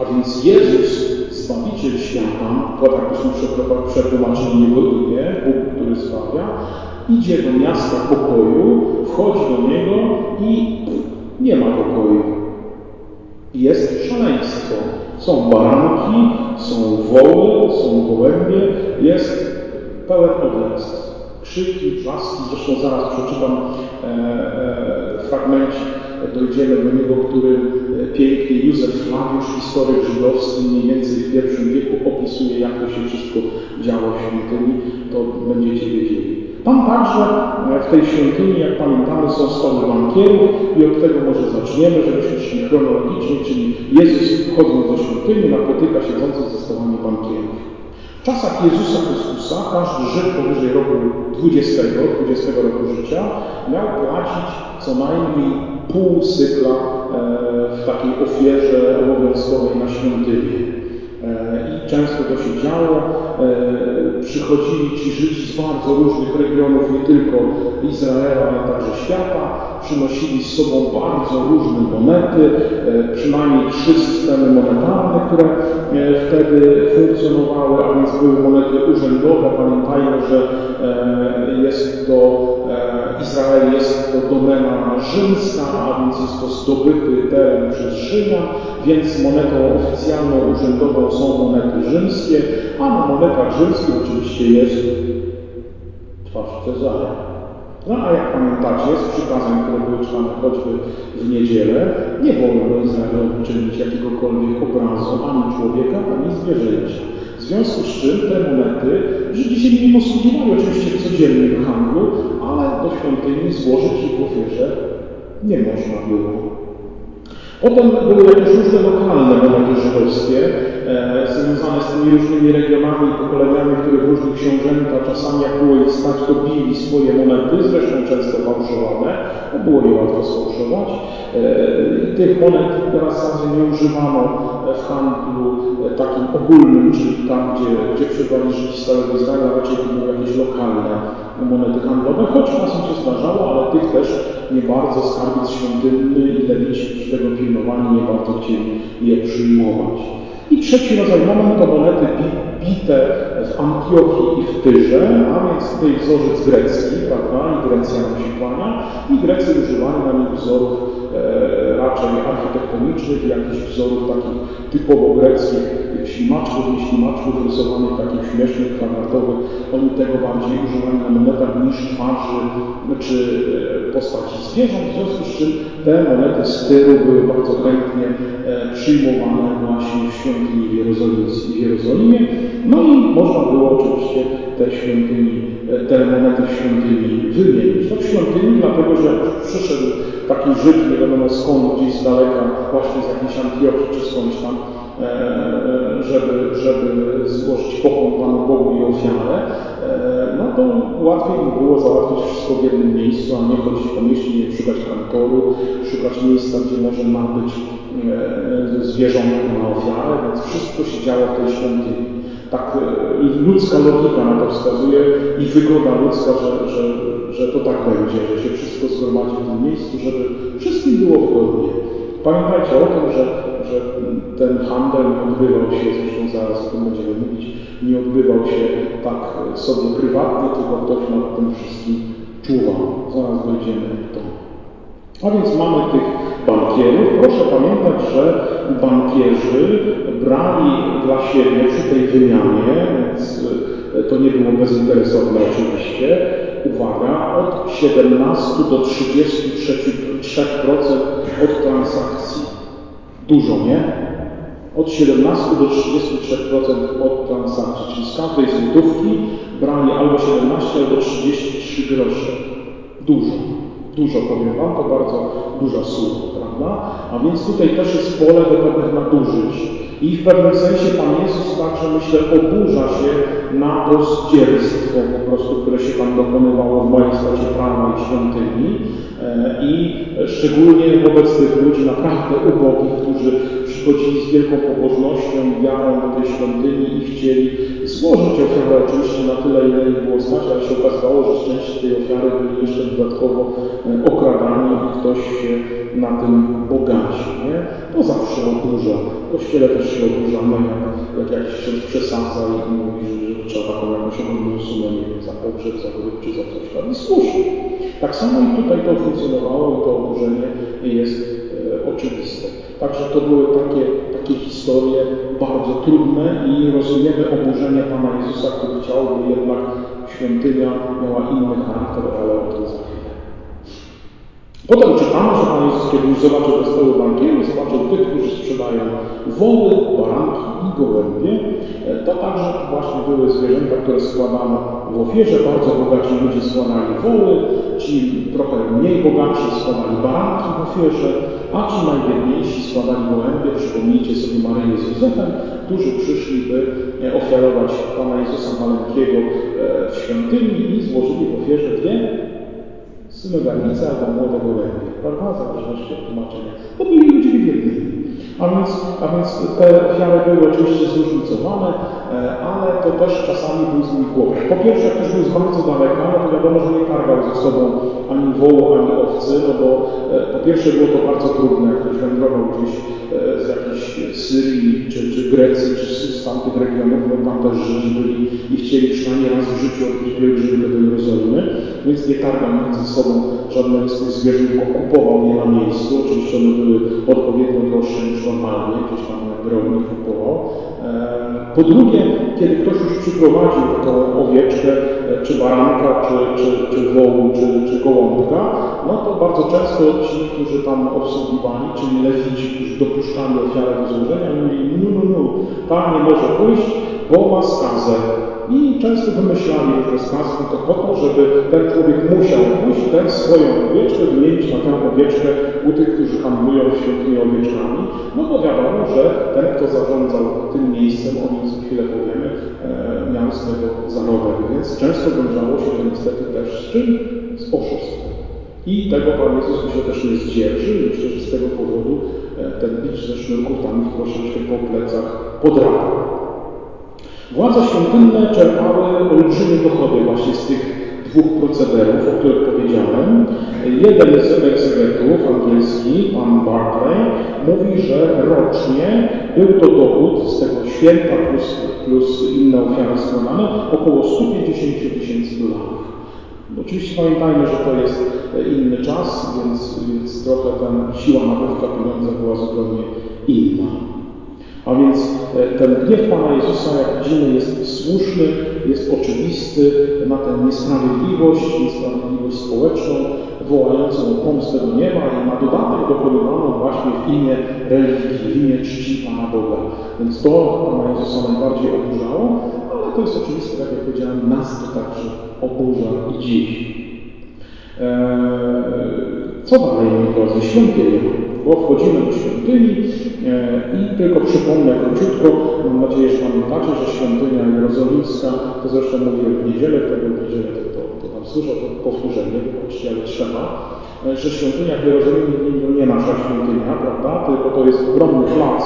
S2: A więc Jezus, Zbawiciel świata, to tak byśmy przetłumaczyli Jego imię, Bóg, który zbawia, idzie do miasta pokoju, wchodzi do niego i nie ma pokoju. Jest szaleństwo. Są baranki, są woły, są gołębie, jest pełen odjazd. Krzyki, wrzaski, zresztą zaraz przeczytam e, e, fragmencik, dojdziemy do niego, który e, pięknie Józef Flawiusz, historyk żydowski, mniej więcej w pierwszym wieku opisuje, jak to się wszystko działo w świątyni, to będziecie wiedzieli. Tam także e, w tej świątyni, jak pamiętamy, są stoły bankierów i od tego może zaczniemy, żebyśmy szli chronologicznie, czyli Jezus wchodząc do świątyni napotyka siedzących ze stołami bankierów. W czasach Jezusa Chrystusa każdy Żyd powyżej roku 20, 20 roku życia miał płacić co najmniej pół cykla e, w takiej ofierze obowiązkowej na świątynię. I często to się działo. Przychodzili ci Żydzi z bardzo różnych regionów, nie tylko Izraela, ale także świata. Przynosili z sobą bardzo różne monety, przynajmniej trzy systemy monetarne, które wtedy funkcjonowały, a więc były monety urzędowe. Pamiętajmy, że jest to Izrael jest to domena rzymska, a więc jest to zdobyty teren przez Rzymian, więc monetą oficjalną, urzędową są monety rzymskie, a na monetach rzymskich oczywiście jest twarz Cezara. No a jak pamiętacie z przykazań, które były czytane choćby w niedzielę, nie wolno Izraelowi czynić jakiegokolwiek obrazu ani człowieka, ani zwierzęcia. W związku z czym te monety Żydzi się nimi posługiwali oczywiście w codziennym handlu, ale do świątyni złożyć ich w ofierze nie można było. Potem były jakieś różne lokalne monety żydowskie, związane z tymi różnymi regionami i pokoleniami, których różni książęta czasami jak było ich stać, to bili swoje monety, zresztą często fałszowane, bo było je łatwo sfałszować. E, I tych monet w zasadzie nie używano w handlu e, takim ogólnym, czyli tam, gdzie, gdzie przybywali Żydzi z całego Izraela, raczej to były jakieś lokalne monety handlowe, choć czasem się zdarzało, ale tych też nie bardzo skarbiec świątynny i lewici, którzy tego pilnowali, nie bardzo chcieli je przyjmować. I trzeci rodzaj moment to monety bite w Antiochii i w Tyrze, a więc tutaj wzorzec grecki, prawda, i Grecja nam się kłania, i Grecy używali na nich wzorów e, raczej architektonicznych, jakichś wzorów takich typowo greckich ślimaczków, nie ślimaczków rysowanych takich śmiesznych, kwadratowych. Oni tego bardziej używali na monetach niż twarzy czy e, postaci zwierząt, w związku z czym te monety z tyru były bardzo chętnie e, przyjmowane właśnie w świątyni w Jerozolimie. No i można było oczywiście te świątyni, e, te monety w świątyni wymienić. No w świątyni, dlatego że jak przyszedł taki Żyd, nie wiadomo skąd, gdzieś z daleka, właśnie z jakiejś Antiochii czy skądś tam, e, żeby, żeby złożyć pokłon Panu Bogu i ofiarę, e, no to łatwiej mu było załatwić wszystko w jednym miejscu, a nie chodzić po mieście, nie szukać kantoru, szukać miejsca, gdzie może nabyć zwierzątko na ofiarę, więc wszystko się działo w tej świątyni. Tak ludzka logika na to wskazuje i wygoda ludzka, że, że, że to tak będzie, że się wszystko zgromadzi w tym miejscu, żeby wszystkim było wygodnie. Pamiętajcie o tym, że, że ten handel nie odbywał się, zresztą zaraz o tym będziemy mówić, nie odbywał się tak sobie prywatnie, tylko ktoś nad tym wszystkim czuwał. Zaraz dojdziemy do tego. A więc mamy tych bankierów. Proszę pamiętać, że bankierzy brali dla siebie przy tej wymianie, więc e, to nie było bezinteresowne oczywiście, uwaga, od 17 do 33% od transakcji. Dużo, nie? Od 17 do 33% od transakcji, czyli z każdej złotówki brali albo 17, albo 33 grosze. Dużo. Dużo, powiem Wam, to bardzo duża suma, prawda? A więc tutaj też jest pole do pewnych nadużyć. I w pewnym sensie Pan Jezus także, myślę, oburza się na to zdzierstwo po prostu, które się tam dokonywało w majestacie prawa i świątyni. E, I szczególnie wobec tych ludzi naprawdę ubogich, którzy przychodzili z wielką pobożnością i wiarą do tej świątyni i chcieli złożyć ofiarę oczywiście na tyle, ile ich było stać, ale się okazało, że z części tej ofiary byli jeszcze dodatkowo e, okradani i ktoś się na tym bogaci. Nie? To zawsze oburza. W Kościele też się oburzamy, jak, jak jakiś ksiądz przesadza i mówi, że, że trzeba taką jakąś ogromną sumę, nie wiem, za pogrzeb, za gród czy za coś tam. I słusznie. Tak samo i tutaj to funkcjonowało i to oburzenie jest e, oczywiste. Także to były takie, takie historie bardzo trudne i rozumiemy oburzenie Pana Jezusa, który chciałby jednak świątynia miała inny charakter, ale o tym za chwilę. Potem czytamy, że Pan Jezus, kiedy już zobaczył wesoły bankiery, zobaczył tych, którzy sprzedają woły, baranki i gołębie. To także właśnie były zwierzęta, które składano w ofierze. Bardzo bogaci ludzie składali woły, ci trochę mniej bogaci składali baranki w ofierze, ci najbiedniejsi składali gołębie. Przypomnijcie sobie Maryję z Józefem, którzy przyszli, by ofiarować Pana Jezusa Maleńkiego e, w świątyni i złożyli w ofierze dwie synogarnice albo młode gołębie, prawda? W zależności od tłumaczenia. To byli ludzie biedni. A więc, a więc te ofiary były oczywiście zróżnicowane, e, ale to też czasami był z kłopot. Po pierwsze, ktoś był z bardzo daleka, no to wiadomo, że nie targał ze sobą ani wołu, ani owcy, no bo e, po pierwsze było to bardzo trudne, jak ktoś wędrował gdzieś e, z jakiejś Syrii, czy, czy Grecji, czy z tamtych regionów, no tam też Żydzi byli i chcieli przynajmniej raz w życiu odbyć pielgrzymkę do Jerozolimy, więc nie targał między sobą żadnych z tych zwierząt, kupował je na miejscu. Oczywiście one były odpowiednio droższe normalnie, gdzieś tam drobnie kupował. Po drugie, kiedy ktoś już przyprowadził taką owieczkę, e, czy baranka, czy, czy, czy wołu, czy, czy gołąbka, no to bardzo często ci, którzy tam obsługiwali, czyli lewici, którzy dopuszczali ofiarę do złożenia, mówili, no, no, no, tam nie może pójść, bo ma skazę. I często wymyślali różne skazki to po to, żeby ten człowiek musiał pójść ten swoją owieczkę wymienić na tę owieczkę u tych, którzy handlują w świątyni owieczkami, no bo wiadomo, że ten, kto zarządzał tym miejscem, o nim za chwilę powiemy, e, miał z tego więc często wiązało się to niestety też z czym? Z oszustwem. I tego Pan Jezus myślę też nie zdzierży i myślę, że z tego powodu e, ten bicz ze sznurkutami troszeczkę po plecach podrapał. Władze świątynne czerpały olbrzymie dochody właśnie z tych dwóch procederów, o których powiedziałem. Jeden z egzegetów angielski, pan Barclay, mówi, że rocznie był to dochód z tego święta plus, plus inne ofiary składane około 150 tysięcy dolarów. Oczywiście pamiętajmy, że to jest inny czas, więc, więc trochę ta siła nabywcza pieniądza była zupełnie inna. A więc e, ten gniew Pana Jezusa, jak widzimy, jest słuszny, jest oczywisty na tę niesprawiedliwość, niesprawiedliwość społeczną, wołającą o pomstę do nieba i na dodatek dokonywaną właśnie w imię religii, w imię czci Pana Boga. Więc to Pana Jezusa najbardziej oburzało, ale to jest oczywiste, tak jak powiedziałem, nas to także oburza i dziś. Eee, co dalej, moi drodzy? Świątynia bo wchodzimy do świątyni e, i tylko przypomnę króciutko, mam nadzieję, że pamiętacie, że świątynia jerozolimska, to zresztą mówię w niedzielę, tego w niedzielę to, to, to tam słyszę, to powtórzenie, wybaczcie, ale trzeba, e, że świątynia w Jerozolimie to nie nasza świątynia, prawda, tylko to jest ogromny plac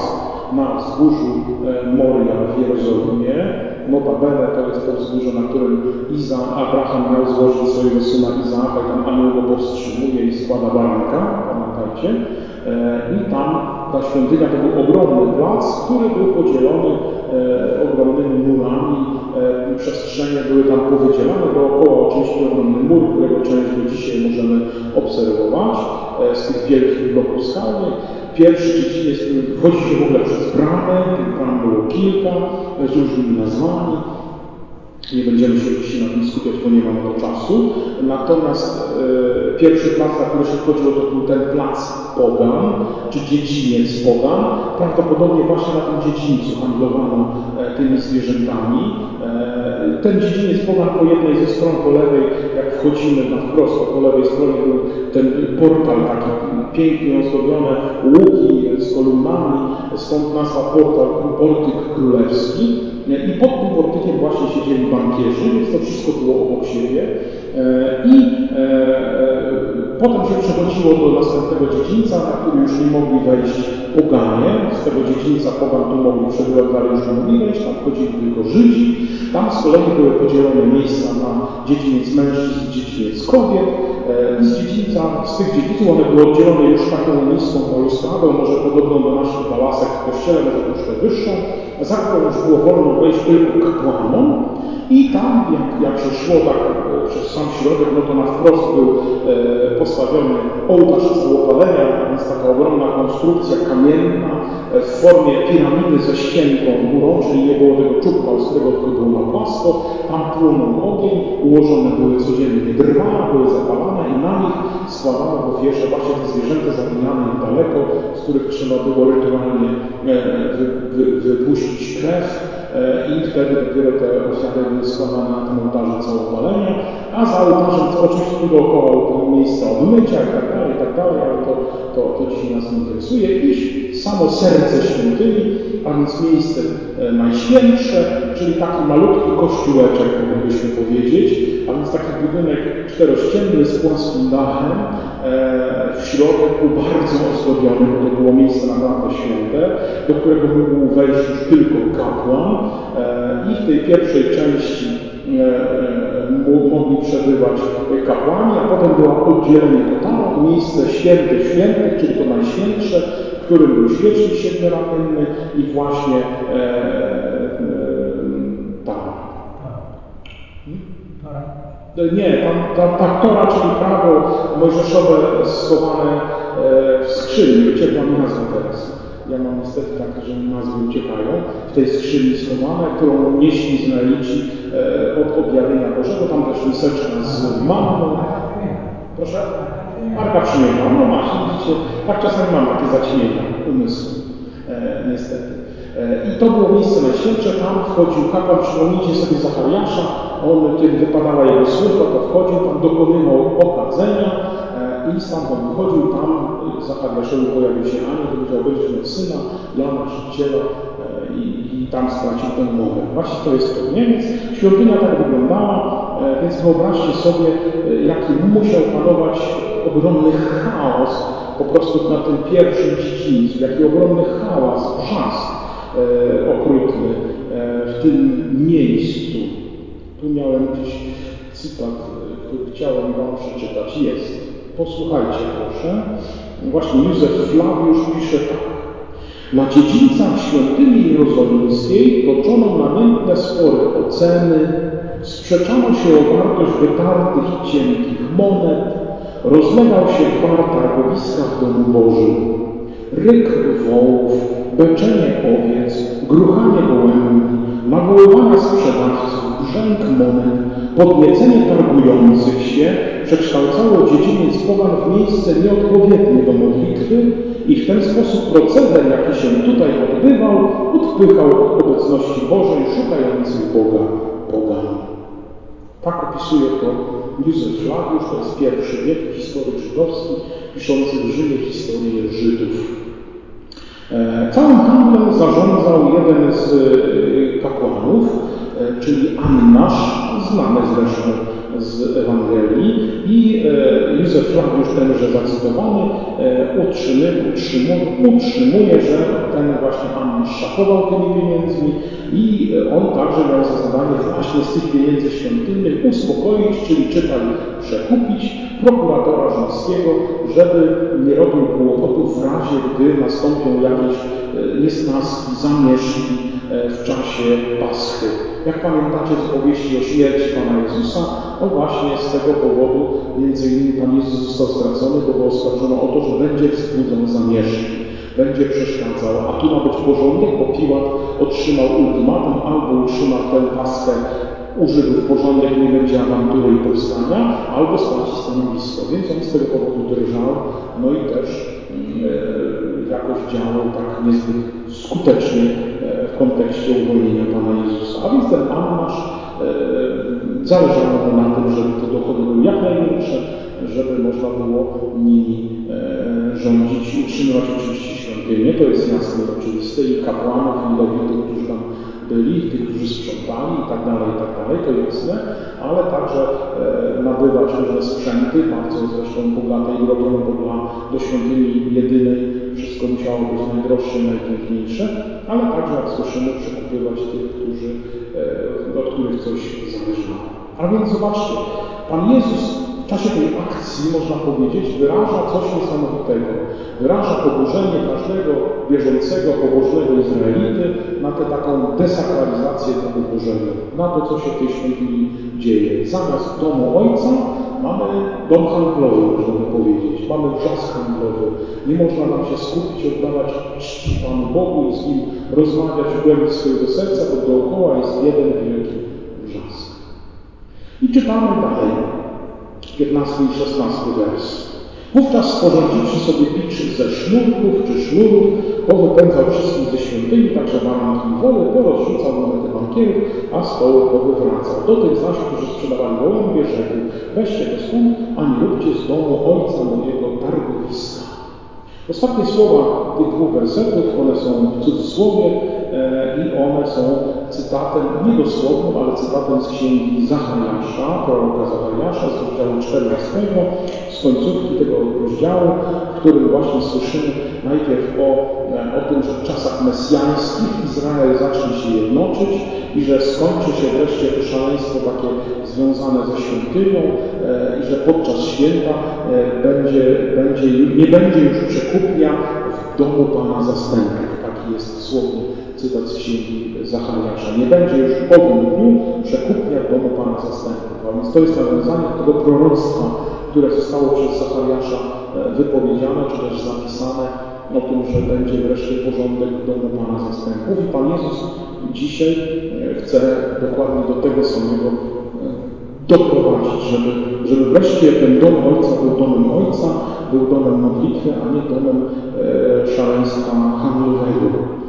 S2: na wzgórzu e, Moria w Jerozolimie, Notabene to jest to wzgórze, na którym Iza, Abraham miał złożyć swojego syna Izaaka i tam anioł go powstrzymuje i składa baranka, pamiętajcie. E, I tam ta świątynia to był ogromny plac, który był podzielony e, ogromnymi murami. E, przestrzenie były tam powydzielane dookoła, oczywiście ogromny mur, którego część do dzisiaj możemy obserwować bloków skalnych. Pierwszy dziedziniec, który wchodzi się w ogóle przez bramę, bram było kilka z różnymi nazwami. Nie będziemy się dzisiaj na tym skupiać, bo nie mamy to czasu. Natomiast e, pierwszy plac, na który się wchodziło, to był ten plac Pogan, czy dziedziniec Pogan. Prawdopodobnie właśnie na tym dziedzińcu handlowano e, tymi zwierzętami. E, ten dziedziniec Pogan po jednej ze stron, po lewej, jak wchodzimy na wprost, po lewej stronie był ten portal taki pięknie ozdobione, łuki z kolumnami, stąd nazwa portal, portyk królewski. I pod tym portykiem właśnie siedzieli bankierzy, więc to wszystko było obok siebie. E, I e, e, potem się przechodziło do następnego dziedzińca, na który już nie mogli wejść poganie. Z tego dziedzińca pogan tu mogli przebywać, ale już nie mogli wejść, tam chodzili tylko Żydzi. Tam z kolei były podzielone miejsca na dziedziniec mężczyzn i dziedziniec kobiet. I z dziedzińca, z tych dziedzińców one były oddzielone już taką niską balustradą, może podobną do naszych balasek w kościele, może troszkę wyższą закона с духовно войско и како Амон, I tam, jak, jak się szło tak przez sam środek, no to na wprost był e, postawiony ołtarz całopalenia, więc taka ogromna konstrukcja kamienna e, w formie piramidy ze ścienką górą, czyli nie było tego czubka ostrego, tylko było na płasko. Tam płonął ogień, ułożone były codziennie drwa, były zapalane i na nich składano ofierze właśnie te zwierzęta zabijane daleko, z których trzeba było rytualnie e, wy, wy, wypuścić krew i wtedy dopiero te ofiary były na tym ołtarzu całopalenia, a za ołtarzem oczywiście dookoła było miejsca obmycia i tak dalej, i tak dalej, ale to, to, to dzisiaj nas interesuje. I samo serce świątyni, a więc miejsce e, najświętsze, czyli taki malutki kościółeczek, moglibyśmy powiedzieć, a więc taki budynek czterościenny z płaskim dachem, e, w środek był bardzo ozdobiony, bo to było miejsce naprawdę święte, do którego mógł wejść już tylko kapłan i w tej pierwszej części mogli przebywać kapłani, a potem było oddzielenie totalne, miejsce święte świętych, czyli to najświętsze, w którym był świecznik siedmioramienny i właśnie e, e, Nie, tam, tam, ta Tora, czyli prawo mojżeszowe schowane e, w skrzyni, uciekła mi nazwa teraz. Ja mam niestety tak, że nazwy uciekają. W tej skrzyni schowane, którą nieśli Izraelici e, od objawienia Bożego. Tam też miseczka z manną. Proszę? Marka przymienia. No właśnie, widzicie, tak czasami mam takie zaćmienia umysłu. E, niestety. E, I to było miejsce najświętsze, tam wchodził kapłan, przypomnijcie sobie Zachariasza, on, kiedy wypadała jego służba, to wchodził, tam dokonywał okadzenia e, i stamtąd wychodził, tam e, Zachariaszowi pojawił się anioł, powiedział, będziesz miał syna, Jana Chrzciciela i, i tam stracił tę mowę. Właśnie to jest to, nie? Więc świątynia tak wyglądała, więc wyobraźcie sobie, jaki musiał panować ogromny chaos po prostu na tym pierwszym dziedzińcu, jaki ogromny hałas, wrzask e, okrutny e, w tym miejscu. Tu miałem gdzieś cytat, e, który chciałem Wam przeczytać. Jest. Posłuchajcie proszę. Właśnie Józef Flawiusz pisze tak. Na dziedzińcach świątyni jerozolimskiej toczono namiętne spory o ceny, sprzeczano się o wartość wytartych i cienkich monet, rozlegał się gwar targowiska w domu Bożym. Ryk wołów, beczenie owiec, gruchanie gołębi, nawoływania sprzedawców, brzęk monet, podniecenie targujących się przekształcało dziedziniec pogan w miejsce nieodpowiednie do modlitwy i w ten sposób proceder, jaki się tutaj odbywał, odpychał od obecności Bożej szukających Boga pogan. Tak opisuje to Józef Flawiusz, to jest pierwszy wiek, historyk żydowski, piszący w Rzymie historię Żydów. E, całym handlem zarządzał jeden z e, kapłanów, czyli Annasz, znany zresztą z Ewangelii i Józef Flawiusz, tenże zacytowany, utrzymuje, utrzymuje, że ten właśnie Annasz szafował tymi pieniędzmi i on także miał za zadanie właśnie z tych pieniędzy świątynnych uspokoić, czyli czytaj przekupić prokuratora rzymskiego, żeby nie robił kłopotów w razie, gdy nastąpią jakieś e, niesnaski, zamieszki e, w czasie Paschy. Jak pamiętacie z opowieści o śmierci Pana Jezusa, no właśnie z tego powodu między innymi Pan Jezus został stracony, bo go oskarżono o to, że będzie wzbudzał zamieszki będzie przeszkadzał, a tu ma być porządek, bo Piłat otrzymał ultimatum, albo utrzyma tę paskę u Żydów porządek, nie będzie awantury i powstania, albo straci stanowisko. Więc on z tego powodu drżał, no i też jakoś działał tak niezbyt skutecznie e, w kontekście uwolnienia Pana Jezusa. A więc ten Annasz e, zależało mu na tym, żeby te dochody były jak największe, żeby można było nimi e, rządzić utrzymywać oczywiście świątynię. To jest jasne oczywiste i kapłanów, i lewitów, którzy tam byli, tych, którzy sprzątali i tak dalej, i tak dalej, to jasne, ale także e, nabywać różne sprzęty, bardzo zresztą bogate i drogie, no bo dla, do świątyni jedynej wszystko musiało być najdroższe najpiękniejsze, ale także, jak słyszymy, przekupywać tych, którzy, e, od których coś zależało. A więc zobaczcie, Pan Jezus w czasie tej akcji, można powiedzieć, wyraża coś niesamowitego. Wyraża oburzenie każdego wierzącego, pobożnego Izraelity na tę taką desakralizację domu Bożego, na to, co się w tej świątyni dzieje. Zamiast domu Ojca mamy dom handlowy, można by powiedzieć. Mamy wrzask handlowy. Nie można nam się skupić, oddawać czci Panu Bogu i z Nim rozmawiać w głębi swojego serca, bo dookoła jest jeden wielki wrzask. I czytamy dalej. 15 i 16 wers. Wówczas sporządziwszy sobie bicz ze sznurków czy sznurów, powypędzał wszystkich ze świątyni, także baranki i woły, porozrzucał monety bankierów, a stoły powywracał. Do tych zaś, którzy sprzedawali gołębie, rzekł, weźcie to stąd, a nie róbcie z domu ojca mojego. Ostatnie słowa tych dwóch wersetów, one są w cudzysłowie e, i one są cytatem, nie dosłownym, ale cytatem z księgi Zachariasza, proroka Zachariasza z rozdziału 14, z końcówki tego rozdziału, w którym właśnie słyszymy najpierw o, o tym, że w czasach mesjańskich Izrael zacznie się jednoczyć i że skończy się wreszcie to szaleństwo takie związane ze świątynią i że podczas święta będzie, będzie, nie będzie już przekupnia w domu Pana zastępów. Taki jest słownie cytat z księgi Zachariasza. Nie będzie już po tym dniu przekupnia w domu Pana zastępów. A więc to jest nawiązanie do tego proroctwa, które zostało przez Zachariasza e, wypowiedziane, czy też zapisane o tym, że będzie wreszcie porządek w domu Pana zastępów. I Pan Jezus dzisiaj e, chce dokładnie do tego samego e, doprowadzić, żeby, żeby wreszcie ten dom Ojca był domem Ojca, był domem modlitwy, a nie domem e, szaleństwa handlowego.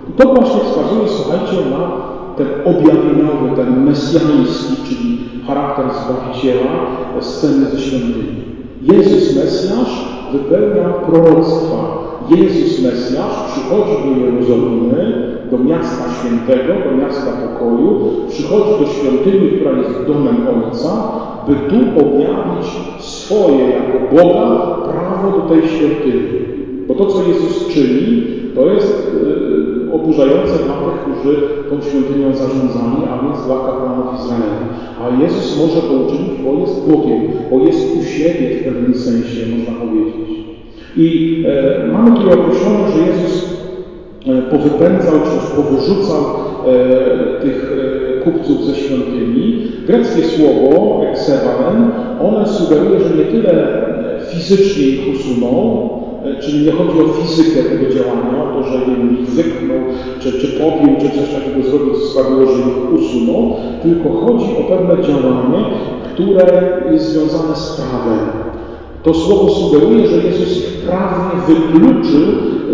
S2: I to właśnie wskazuje, słuchajcie, na ten objawieniowy, ten mesjański, czyli charakter Zbawiciela sceny ze świątyni. Jezus Mesjasz wypełnia proroctwa. Jezus Mesjasz przychodzi do Jerozolimy, do miasta świętego, do miasta pokoju, przychodzi do świątyni, która jest domem Ojca, by tu objawić swoje jako Boga prawo do tej świątyni. Bo to, co Jezus czyni, to jest yy, oburzające dla tych, którzy tą świątynią zarządzali, a więc dla kapłanów Izraela. A Jezus może to uczynić, bo jest Bogiem, bo jest u siebie w pewnym sensie, można powiedzieć. I e, mamy tu określone, że Jezus e, powypędzał, czy też powyrzucał e, tych e, kupców ze świątyni. Greckie słowo, eksewalen, one sugeruje, że nie tyle e, fizycznie ich usunął, E, czyli nie chodzi o fizykę tego działania, o to, że ich wypchnął, czy, czy pobił, czy coś takiego zrobił, co sprawiło, że ich usunął, tylko chodzi o pewne działanie, które jest związane z prawem. To słowo sugeruje, że Jezus ich prawnie wykluczył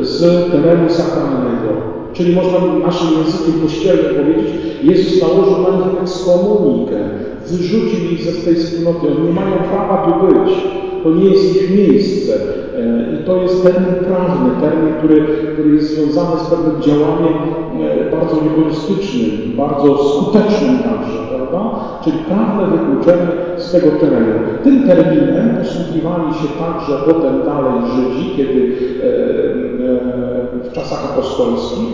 S2: z terenu sakralnego. Czyli można naszym językiem kościelnym powiedzieć, Jezus nałożył na nich ekskomunikę, wyrzucił ich ze tej wspólnoty. Oni nie mają prawa tu być. To nie jest ich miejsce. E, I to jest termin prawny, termin, który, który jest związany z pewnym działaniem e, bardzo egoistycznym, bardzo skutecznym także, prawda? Czyli prawne wykluczenie z tego terenu. Tym terminem posługiwali się także potem dalej Żydzi, kiedy e, w czasach apostolskich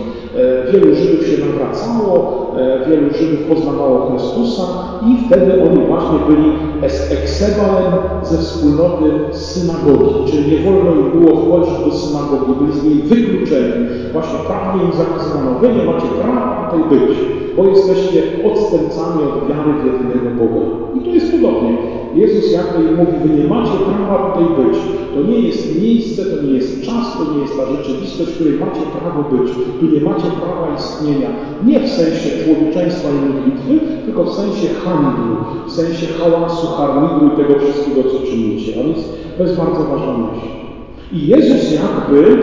S2: wielu Żydów się nawracało, wielu Żydów poznawało Chrystusa i wtedy oni właśnie byli eksebalem ze wspólnoty synagogi, czyli nie wolno im było wchodzić do synagogi, byli z niej wykluczeni. Właśnie prawnie im zakazano, wy nie macie prawa tutaj być, bo jesteście odstępcami od wiary w jedynego Boga. I tu jest podobnie. Jezus jakby im mówi, wy nie macie prawa tutaj być. To nie jest miejsce, to nie jest czas, to nie jest ta rzeczywistość, w której macie prawo być. Tu nie macie prawa istnienia. Nie w sensie człowieczeństwa i modlitwy, tylko w sensie handlu, w sensie hałasu, harmidru i tego wszystkiego, co czynicie. A więc to jest bardzo ważna myśl. I Jezus jakby,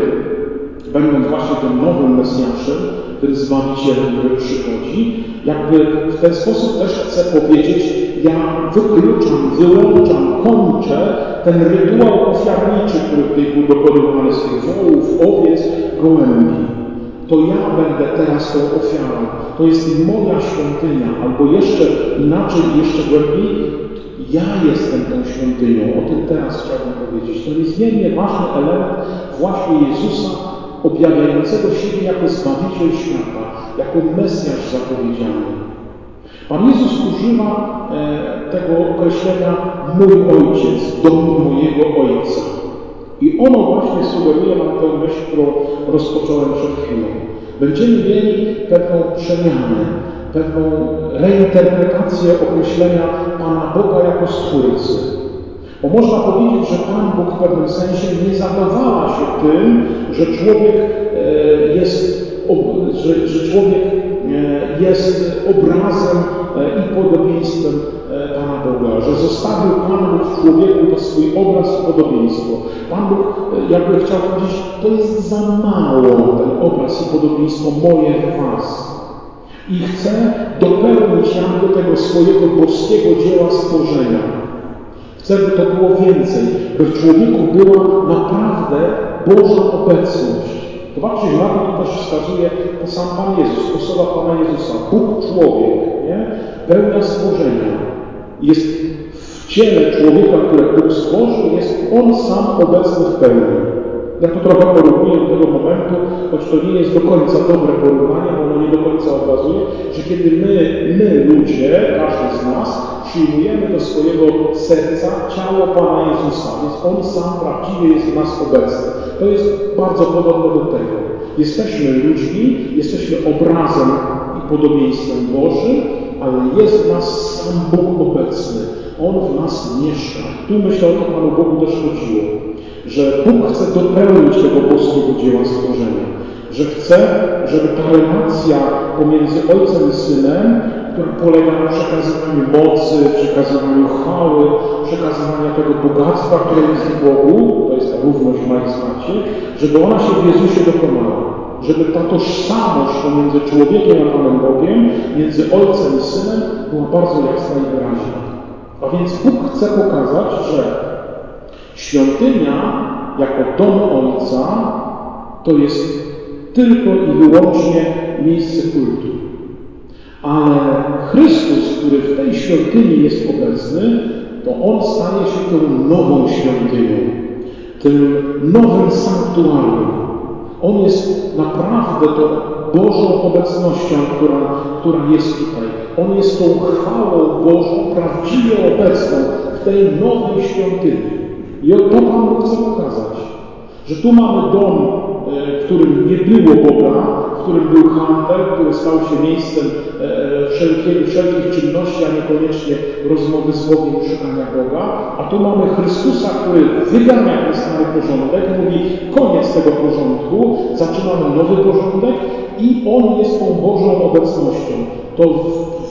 S2: będąc właśnie tym nowym Mesjaszem, tym Zbawicielem, który przychodzi, jakby w ten sposób też chce powiedzieć, ja wykluczam, wyłączam, kończę ten rytuał ofiarniczy, który tutaj był dokonywany z tych wołów, owiec, gołębi. To ja będę teraz tą ofiarą. To jest moja świątynia, albo jeszcze inaczej, jeszcze głębiej, ja jestem tą świątynią. O tym teraz chciałbym powiedzieć. To niezmiernie ważny element właśnie Jezusa, objawiającego siebie jako Zbawiciel świata, jako Mesjasz zapowiedziany. Pan Jezus używa e, tego określenia mój ojciec, dom mojego ojca. I ono właśnie sugeruje nam tę myśl, którą rozpocząłem przed chwilą. Będziemy mieli pewną przemianę, pewną reinterpretację określenia Pana Boga jako Stwórcy. Bo można powiedzieć, że Pan Bóg w pewnym sensie nie zadawała się tym, że człowiek e, jest, że, że człowiek e, jest obrazem e, i podobieństwem Pana Boga, że zostawił Pan Bóg w człowieku to swój obraz i podobieństwo. Pan Bóg jakby chciał powiedzieć, to jest za mało ten obraz i podobieństwo moje w Was. I chce dopełnić jakby tego swojego boskiego dzieła stworzenia. Chce, by to było więcej, by w człowieku była naprawdę Boża obecność. Zobaczcie, na to też wskazuje to sam Pan Jezus, osoba Pana Jezusa. Bóg człowiek, nie? pełnia stworzenia. Jest w ciele człowieka, które Bóg stworzył, jest On sam obecny w pełni. Ja to trochę porównuję do tego momentu, choć to nie jest do końca dobre porównanie, bo ono nie do końca obrazuje, że kiedy my, my ludzie, każdy z nas, przyjmujemy do swojego serca ciało Pana Jezusa, więc On sam prawdziwie jest w nas obecny. To jest bardzo podobne do tego. Jesteśmy ludźmi, jesteśmy obrazem i podobieństwem Bożym, ale jest w nas sam Bóg obecny. On w nas mieszka. Tu myślę o to Panu Bogu też chodziło że Bóg chce dopełnić tego boskiego dzieła stworzenia, że chce, żeby ta relacja pomiędzy Ojcem i Synem, która polega na przekazywaniu mocy, przekazywaniu chwały, przekazywaniu tego bogactwa, które jest w Bogu, to jest ta równość w majestacie, żeby ona się w Jezusie dokonała. Żeby ta tożsamość pomiędzy człowiekiem a Panem Bogiem, między Ojcem i Synem była bardzo jasna i wyraźna. A więc Bóg chce pokazać, że Świątynia jako dom Ojca to jest tylko i wyłącznie miejsce kultu. Ale Chrystus, który w tej świątyni jest obecny, to On staje się tą nową świątynią, tym nowym sanktuarium. On jest naprawdę tą Bożą obecnością, która, która jest tutaj. On jest tą chwałą Bożą, prawdziwie obecną w tej nowej świątyni. I to Pan chce pokazać, że tu mamy dom, e, w którym nie było Boga, w którym był handel, który stał się miejscem e, wszelkiej, wszelkich czynności, a niekoniecznie rozmowy z Bogiem i szukania Boga. A tu mamy Chrystusa, który wygania ten stary porządek, mówi koniec tego porządku, zaczynamy nowy porządek i On jest tą Bożą obecnością. To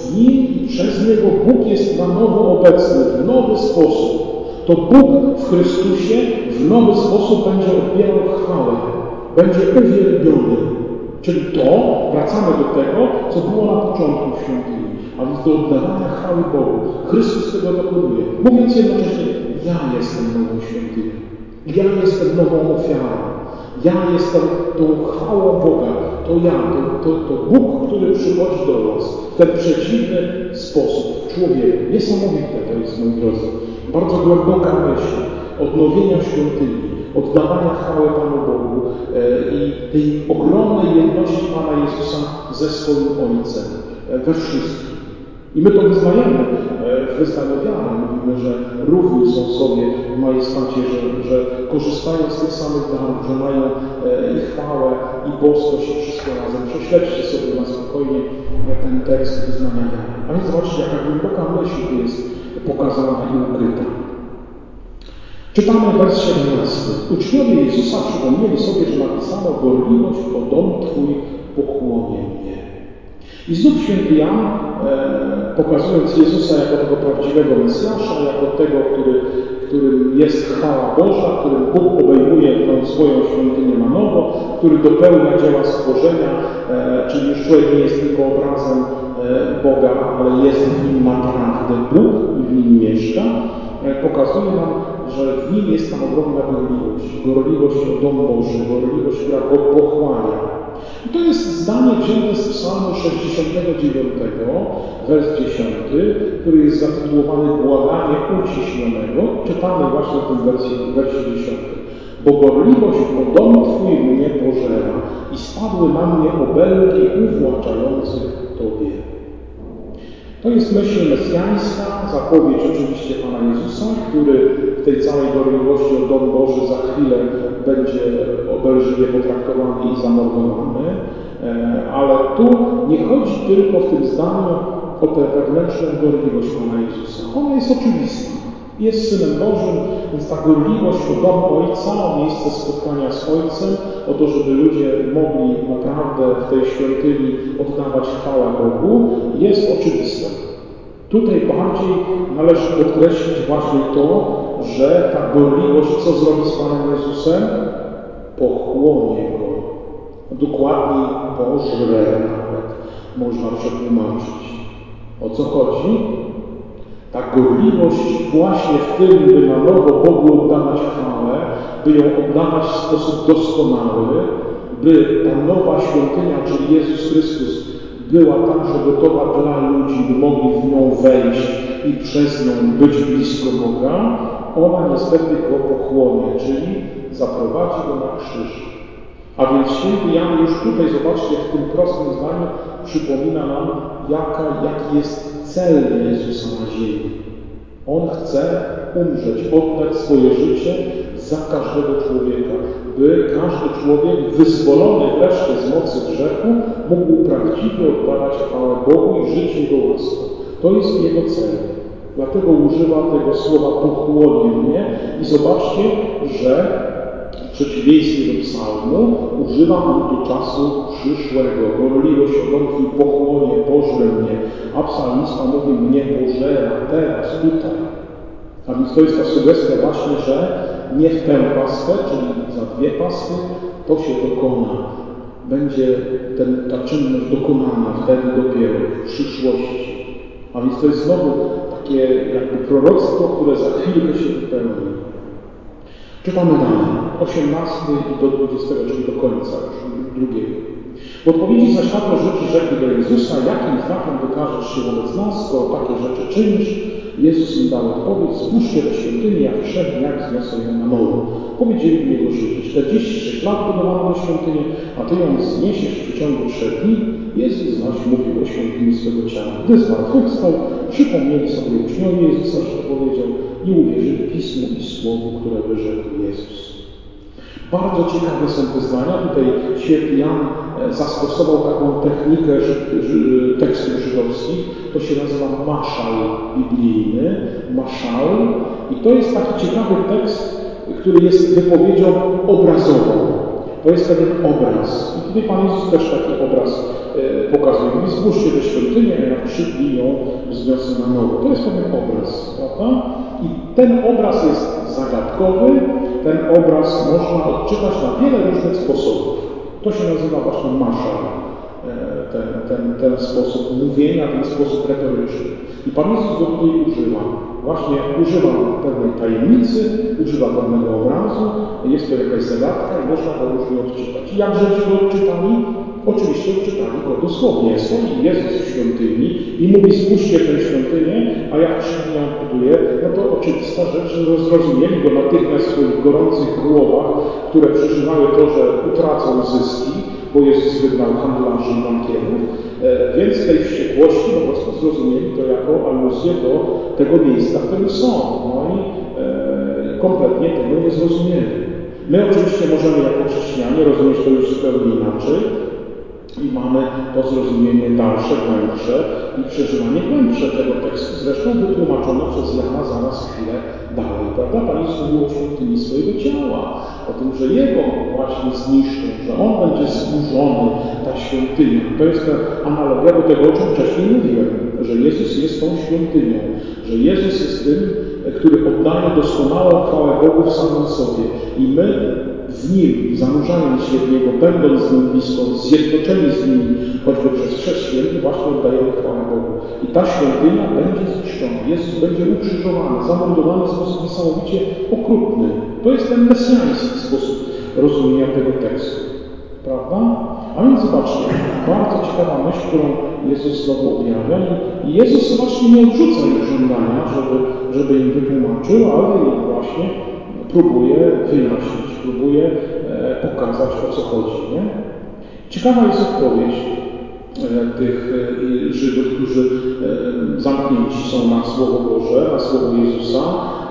S2: w Nim i przez Niego Bóg jest na nowo obecny, w nowy sposób to Bóg w Chrystusie w nowy sposób będzie odbierał chwałę, będzie uwielbiony. Czyli to, wracamy do tego, co było na początku w świątyni, a więc do oddawania chwały Bogu. Chrystus tego dokonuje, mówiąc jednocześnie, ja jestem nową świątynią, ja jestem nową ofiarą, ja jestem tą chwałą Boga, to ja, to, to, to Bóg, który przychodzi do nas w ten przeciwny sposób, człowiek. Niesamowite to jest, moi drodzy bardzo głęboka myśl odnowienia świątyni, oddawania chwały Panu Bogu e, i tej ogromnej jedności Pana Jezusa ze swoim Ojcem e, we wszystkim. I my to wyznajemy e, w wyznaniu wiary. Mówimy, że równi są sobie w majestacie, że, że korzystają z tych samych darów, że mają i chwałę, i boskość, i wszystko razem. Prześledźcie sobie na spokojnie ten tekst wyznania wiary. A więc zobaczcie, jaka głęboka myśl tu jest pokazana i ukryta. Czytamy wers 17. Uczniowie Jezusa przypomnieli sobie, że napisano gorliwość o dom Twój pochłonie mnie. I znów święty Jan, e, pokazując Jezusa jako tego prawdziwego Mesjasza, jako tego, który, którym jest chwała Boża, którym Bóg obejmuje tą swoją świątynię na nowo, który dopełnia dzieła stworzenia, e, czyli już człowiek nie jest tylko obrazem E, Boga, ale jest w nim naprawdę Bóg w nim mieszka, e, pokazuje nam, że w nim jest tam ogromna gorliwość. Gorliwość o dom Boży, gorliwość, która go pochłania. I to jest zdanie wzięte z psalmu 69, wers 10, który jest zatytułowany Błaganie uciśnionego. Czytamy właśnie w tym wersie, wersie 10. Bo gorliwość o dom Twój mnie pożera i spadły na mnie obelgi uwłaczających Tobie. To jest myśl mesjańska, zapowiedź oczywiście Pana Jezusa, który w tej całej gorliwości o dom Boży za chwilę będzie obelżywie potraktowany i zamordowany. E, ale tu nie chodzi tylko w tym zdaniu o tę wewnętrzną gorliwość Pana Jezusa. Ona jest oczywista. Jest Synem Bożym, więc ta gorliwość o dom Ojca, o miejsce spotkania z Ojcem, o to, żeby ludzie mogli naprawdę w tej świątyni oddawać chwałę Bogu, jest oczywista. Tutaj bardziej należy podkreślić właśnie to, że ta gorliwość, co zrobi z Panem Jezusem? Pochłonie Go. Dokładniej pożre nawet można przetłumaczyć. O co chodzi? Ta gorliwość właśnie w tym, by na nowo Bogu oddawać chwałę, by ją oddawać w sposób doskonały, by ta nowa świątynia, czyli Jezus Chrystus, była także gotowa dla ludzi, by mogli w nią wejść, i przez nią być blisko Boga, ona niestety go pochłonie, czyli zaprowadzi go na krzyż. A więc święty Jan już tutaj, zobaczcie, w tym prostym zdaniu przypomina nam, jaka, jaki jest cel Jezusa na ziemi. On chce umrzeć, oddać swoje życie za każdego człowieka, by każdy człowiek wyzwolony wreszcie z mocy grzechu mógł prawdziwie oddawać chwałę Bogu i żyć Jego łaską. To jest Jego cel. Dlatego używa tego słowa pochłonie mnie i zobaczcie, że w przeciwieństwie do psalmu używa on tu czasu przyszłego. Gorliwość o dom Twój pochłonie, pożre mnie. A psalmista mówi mnie pożera teraz, tutaj. A więc to jest ta sugestia właśnie, że nie w tę paskę, czyli za dwie pasky, to się dokona. Będzie ten, ta czynność dokonana wtedy dopiero w przyszłości. A więc to jest znowu takie jakby proroctwo, które za chwilkę się wypełni. Czytamy dalej, 18 i do 20, czyli do końca już drugiego. W odpowiedzi za światło rzeczy rzekli do Jezusa, jakim znakiem wykażesz się wobec nas, skoro takie rzeczy czynisz? Jezus im dał odpowiedź, zbóżcie do świątyni, jak w trzech dniach zniosę ją na nowo. Powiedzieli mu jego życie, 46 lat budowano do świątyni, a Ty ją zniesiesz w przeciągu trzech dni. Jezus zaś mówił o świątyni swego ciała. Gdy zmartwychwstał, przypomnieli sobie uczniowie Jezusa, że to powiedział i uwierzyli Pismu i Słowu, które wyrzekł Jezus. Bardzo ciekawe są wyznania. Tutaj święty Jan e, zastosował taką technikę tekstów żydowskich. To się nazywa maszał biblijny, maszał. I to jest taki ciekawy tekst, który jest wypowiedzią obrazową. To jest pewien obraz. I tutaj Pan Jezus też taki obraz e, pokazuje. Mówi, zbóżcie do świątyni, a ja trzy dni ją wzniosę na nowo. To jest pewien obraz, prawda? I ten obraz jest zagadkowy, ten obraz można odczytać na wiele różnych sposobów. To się nazywa właśnie maszal, e, ten, ten, ten sposób mówienia, ten sposób retoryczny. I Pan Jezus go tutaj używa. Właśnie używa pewnej tajemnicy, używa pewnego obrazu, jest to jakaś zagadka i można go różnie odczytać. I jak Żydzi go odczytali? Oczywiście odczytali go dosłownie. Stoi Jezus w świątyni i mówi spójrzcie tę świątynię, a jak trzy ją buduje, no to oczywista rzecz, że zrozumieli go natychmiast w swoich gorących głowach, które przeżywały to, że utracą zyski, bo Jezus wygnał handlarzy i bankierów, e, więc tej wściekłości po prostu zrozumieli to jako aluzję do tego miejsca, w którym są. No i e, kompletnie tego nie zrozumieli. My oczywiście możemy jako chrześcijanie rozumieć to już zupełnie inaczej, i mamy to zrozumienie dalsze, głębsze i przeżywanie głębsze tego tekstu, zresztą wytłumaczone przez Jana zaraz chwilę dalej, prawda? Pan Jezus mówił o świątyni swojego ciała, o tym, że Jego właśnie zniszczą, że On będzie zburzony, ta świątynia. To jest ta analogia do tego, o czym wcześniej mówiłem, że Jezus jest tą świątynią, że Jezus jest tym, który oddaje doskonałą chwałę Bogu w samym sobie. I my z Nim, zanurzając się w Niego, będąc z Nim blisko, zjednoczeni z Nim, choćby przez Chrzest Święty, właśnie oddajemy chwałę Bogu. I ta świątynia będzie zniszczona. Jezus będzie ukrzyżowany, zamordowany w sposób niesamowicie okrutny. To jest ten mesjański sposób rozumienia tego tekstu. Prawda? A więc zobaczcie, bardzo ciekawa myśl, którą Jezus znowu objawia. I Jezus właśnie nie odrzuca ich żądania, żeby, żeby im wytłumaczył, ale właśnie próbuje wyjaśnić, próbuje e, pokazać, o co chodzi. Nie? Ciekawa jest odpowiedź tych e, Żydów, którzy zamknięci są na Słowo Boże, na Słowo Jezusa.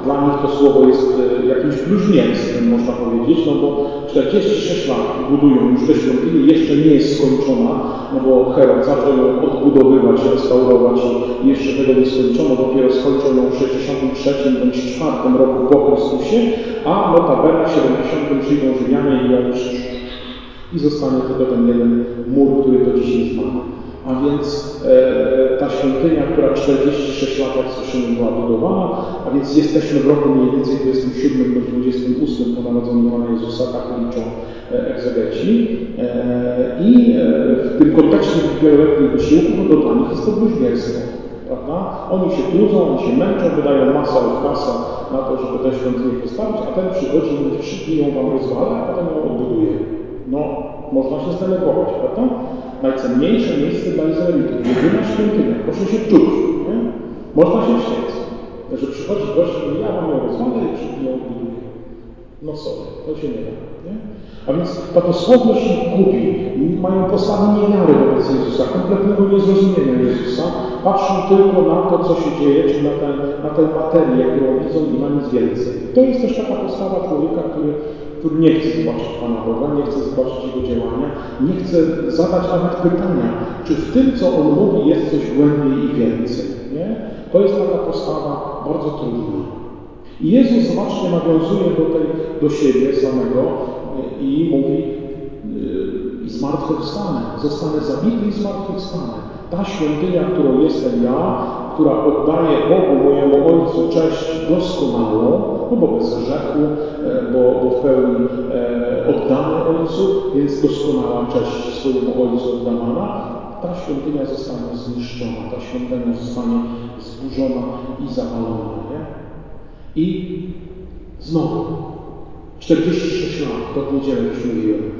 S2: Dla nich to Słowo jest jakimś bluźnierstwem, można powiedzieć, no bo 46 lat budują już tę świątynię, jeszcze nie jest skończona, no bo Herod zaczął ją odbudowywać, restaurować i jeszcze tego nie skończono, dopiero skończą ją w 63 bądź 4 roku po Chrystusie, a notabene w 70 przyjdą Rzymianie i ją i zostanie tylko ten jeden mur, który do dzisiaj znamy. A więc e, ta świątynia, która 46 lat, jak słyszymy, była budowana, a więc jesteśmy w roku mniej więcej 27 do 28 po narodzeniu Pana Jezusa, tak liczą e, egzegeci. E, I e, w tym kontekście wieloletnich wysiłków, no to dla nich jest to bluźnierstwo. Prawda? Oni się trudzą, oni się męczą, wydają masę kasa na to, żeby tę świątynię postawić, a ten przychodzi i mówi, dni ją wam rozwala, a potem ją odbuduje. No, można się zdenerwować, prawda? Najcenniejsze miejsce dla Izraelitów, jedyna świątynia, proszę się czuć, nie? Można się wściec, że przychodzi gość i mówi, ja mam ją rozwalę i przybiję buduję. No sobie, to się nie da. Nie? A więc ta dosłowność ich gubi. Mają postawę niewiary wobec Jezusa, kompletnego niezrozumienia Jezusa. Patrzą tylko na to, co się dzieje, czy na, ten, na tę materię, którą widzą i na nic więcej. To jest też taka postawa człowieka, który, który nie chce zobaczyć Pana Boga, nie chce zobaczyć Jego działania, nie chce zadać nawet pytania, czy w tym, co On mówi, jest coś głębiej i więcej. Nie? To jest taka postawa bardzo trudna. I Jezus, zobaczcie, nawiązuje do, tej, do siebie samego i mówi y, i zmartwychwstanę, zostanę zabity i zmartwychwstanę. Ta świątynia, którą jestem ja, która oddaje Bogu, mojemu Ojcu cześć doskonałą, no bo bez grzechu, e, bo, bo w pełni e, oddany Ojcu, więc doskonała cześć swojemu Ojcu oddawana, ta świątynia zostanie zniszczona, ta świątynia zostanie zburzona i zawalona. Nie? I znowu 46 lat, to w niedzielę już mówiłem.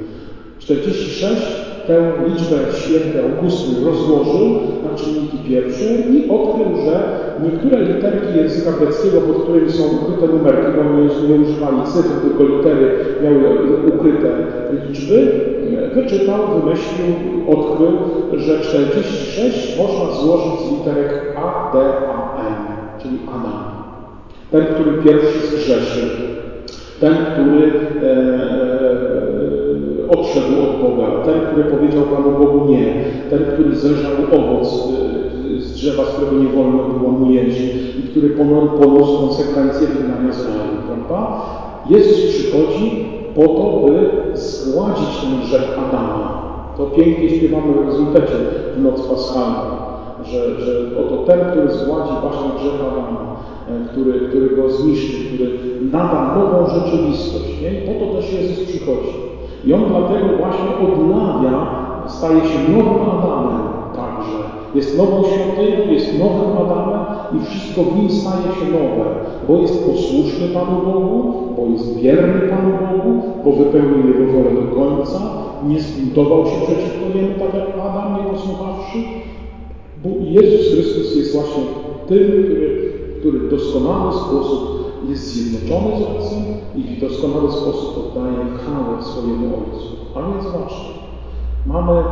S2: 46 tę liczbę święty Augustyn rozłożył na czynniki pierwsze i odkrył, że niektóre literki języka greckiego, pod którymi są ukryte numerki, bo oni nie używali cyfr, tylko litery miały ukryte liczby, wyczytał, wymyślił, odkrył, że 46 można złożyć z literek A, D, A, M, czyli Adam. Ten, który pierwszy zgrzeszył, ten, który e, e, odszedł od Boga, ten, który powiedział Panu Bogu nie, ten, który zeżarł owoc e, z drzewa, z którego nie wolno było mu jeść i który poniósł konsekwencje wygnania z raju, prawda? Jezus przychodzi po to, by zgładzić ten grzech Adama. To pięknie śpiewamy w rezultacie w noc paschalną, że, że oto ten, który zgładzi właśnie grzech Adama, E, który, który go zniszczy, który nada nową rzeczywistość. Nie? Po to też Jezus przychodzi. I On dlatego właśnie odnawia, staje się nowym Adamem także. Jest nową świątynią, jest nowym Adamem i wszystko w nim staje się nowe, bo jest posłuszny Panu Bogu, bo jest wierny Panu Bogu, bo wypełnił Jego wolę do końca, nie zbuntował się przeciwko Niemu, tak jak Adam, nie posłuchawszy, bo Jezus Chrystus jest właśnie tym, który który w doskonały sposób jest zjednoczony z Ojcem i w doskonały sposób oddaje chwałę swojemu Ojcu. A więc zobaczcie, mamy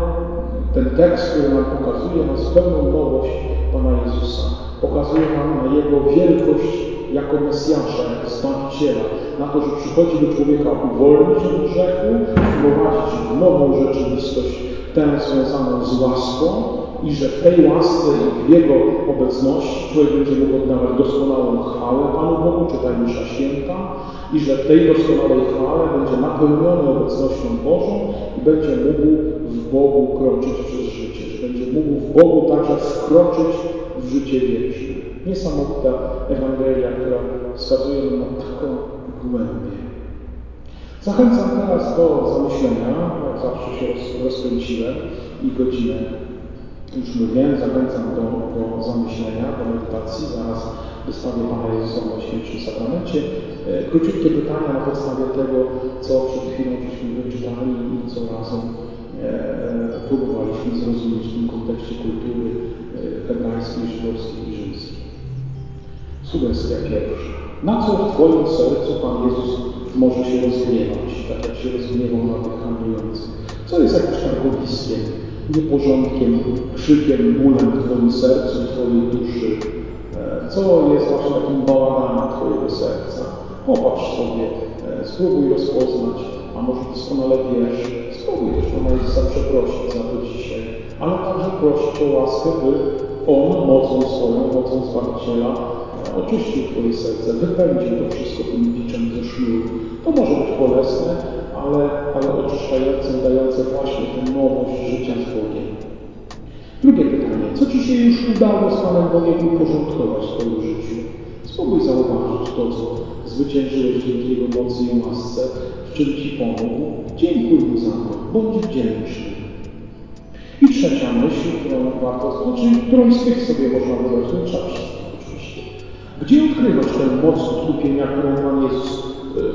S2: ten tekst, który nam pokazuje na zupełną nowość Pana Jezusa. Pokazuje nam na Jego wielkość jako Mesjasza, jako Zbawiciela, na to, że przychodzi do człowieka uwolnić od grzechu, wprowadzić w nową rzeczywistość, tę związaną z łaską, i że w tej łasce i w Jego obecności człowiek będzie mógł oddawać doskonałą chwałę Panu Bogu, czytaj Msza Święta, i że w tej doskonałej chwale będzie napełniony obecnością Bożą i będzie mógł w Bogu kroczyć przez życie, że będzie mógł w Bogu także wkroczyć w życie wieczne. Niesamowita Ewangelia, która wskazuje nam na taką głębię. Zachęcam teraz do zamyślenia, jak zawsze się rozkręciłem i godzinę już mówiłem, zachęcam do, do zamyślenia, do medytacji. Zaraz wystawię Pana Jezusa w Najświętszym Sakramencie. E, króciutkie pytania na podstawie tego, co przed chwilą żeśmy wyczytali i co razem e, e, próbowaliśmy zrozumieć w tym kontekście kultury hebrajskiej, żydowskiej i rzymskiej. Sugestia pierwsza. Na co w Twoim sercu Pan Jezus może się rozgniewać, tak jak się rozgniewał na tych handlujących? Co jest jakimś targowiskiem? Nieporządkiem, krzykiem, bólem w Twoim sercu, w Twojej duszy. E, co jest właśnie takim bałaganem Twojego serca? Popatrz sobie, e, spróbuj rozpoznać, a może doskonale wiesz, spróbuj też Pana Jezusa przeprosić za to dzisiaj, ale także prosić o łaskę, by On mocą swoją, mocą Zbawiciela e, oczyścił Twoje serce, wypędził to wszystko tym biczem ze sznuru. To może być bolesne, ale, ale oczyszczające i dające właśnie tę nowość życia z Bogiem. Drugie pytanie. Co Ci się już udało z Panem Bogiem uporządkować w Twoim życiu? Spróbuj zauważyć to, co zwyciężyłeś dzięki Jego mocy i łasce, w czym Ci pomógł. Dziękuj Mu za to. Bądź wdzięczny. I trzecia myśl, którą warto, znaczy którą z tych sobie można wybrać, nie trzeba oczywiście. Gdzie odkrywać tę moc odkupienia, którą Pan Jezus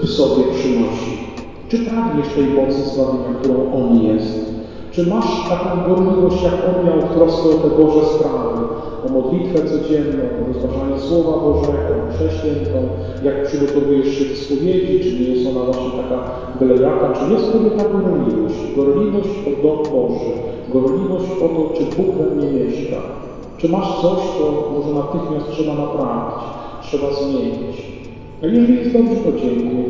S2: e, w sobie przynosi? Czy pragniesz tej mocy zbawienia, którą On jest? Czy masz taką gorliwość, jak On miał w trosce o te Boże sprawy, o modlitwę codzienną, rozważanie Słowa Bożego, mszę świętą, jak przygotowujesz się do spowiedzi, czy nie jest ona właśnie taka byle jaka, czy jest w ta gorliwość, gorliwość o dom Boży, gorliwość o to, czy Bóg we mnie mieszka, czy masz coś, co może natychmiast trzeba naprawić, trzeba zmienić. Jeżeli to dziękuję,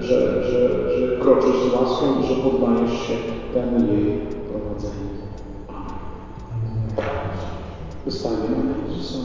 S2: że, że, że kroczysz z łaską i że poddajesz się temu jej prowadzeniu. Na Jezusa.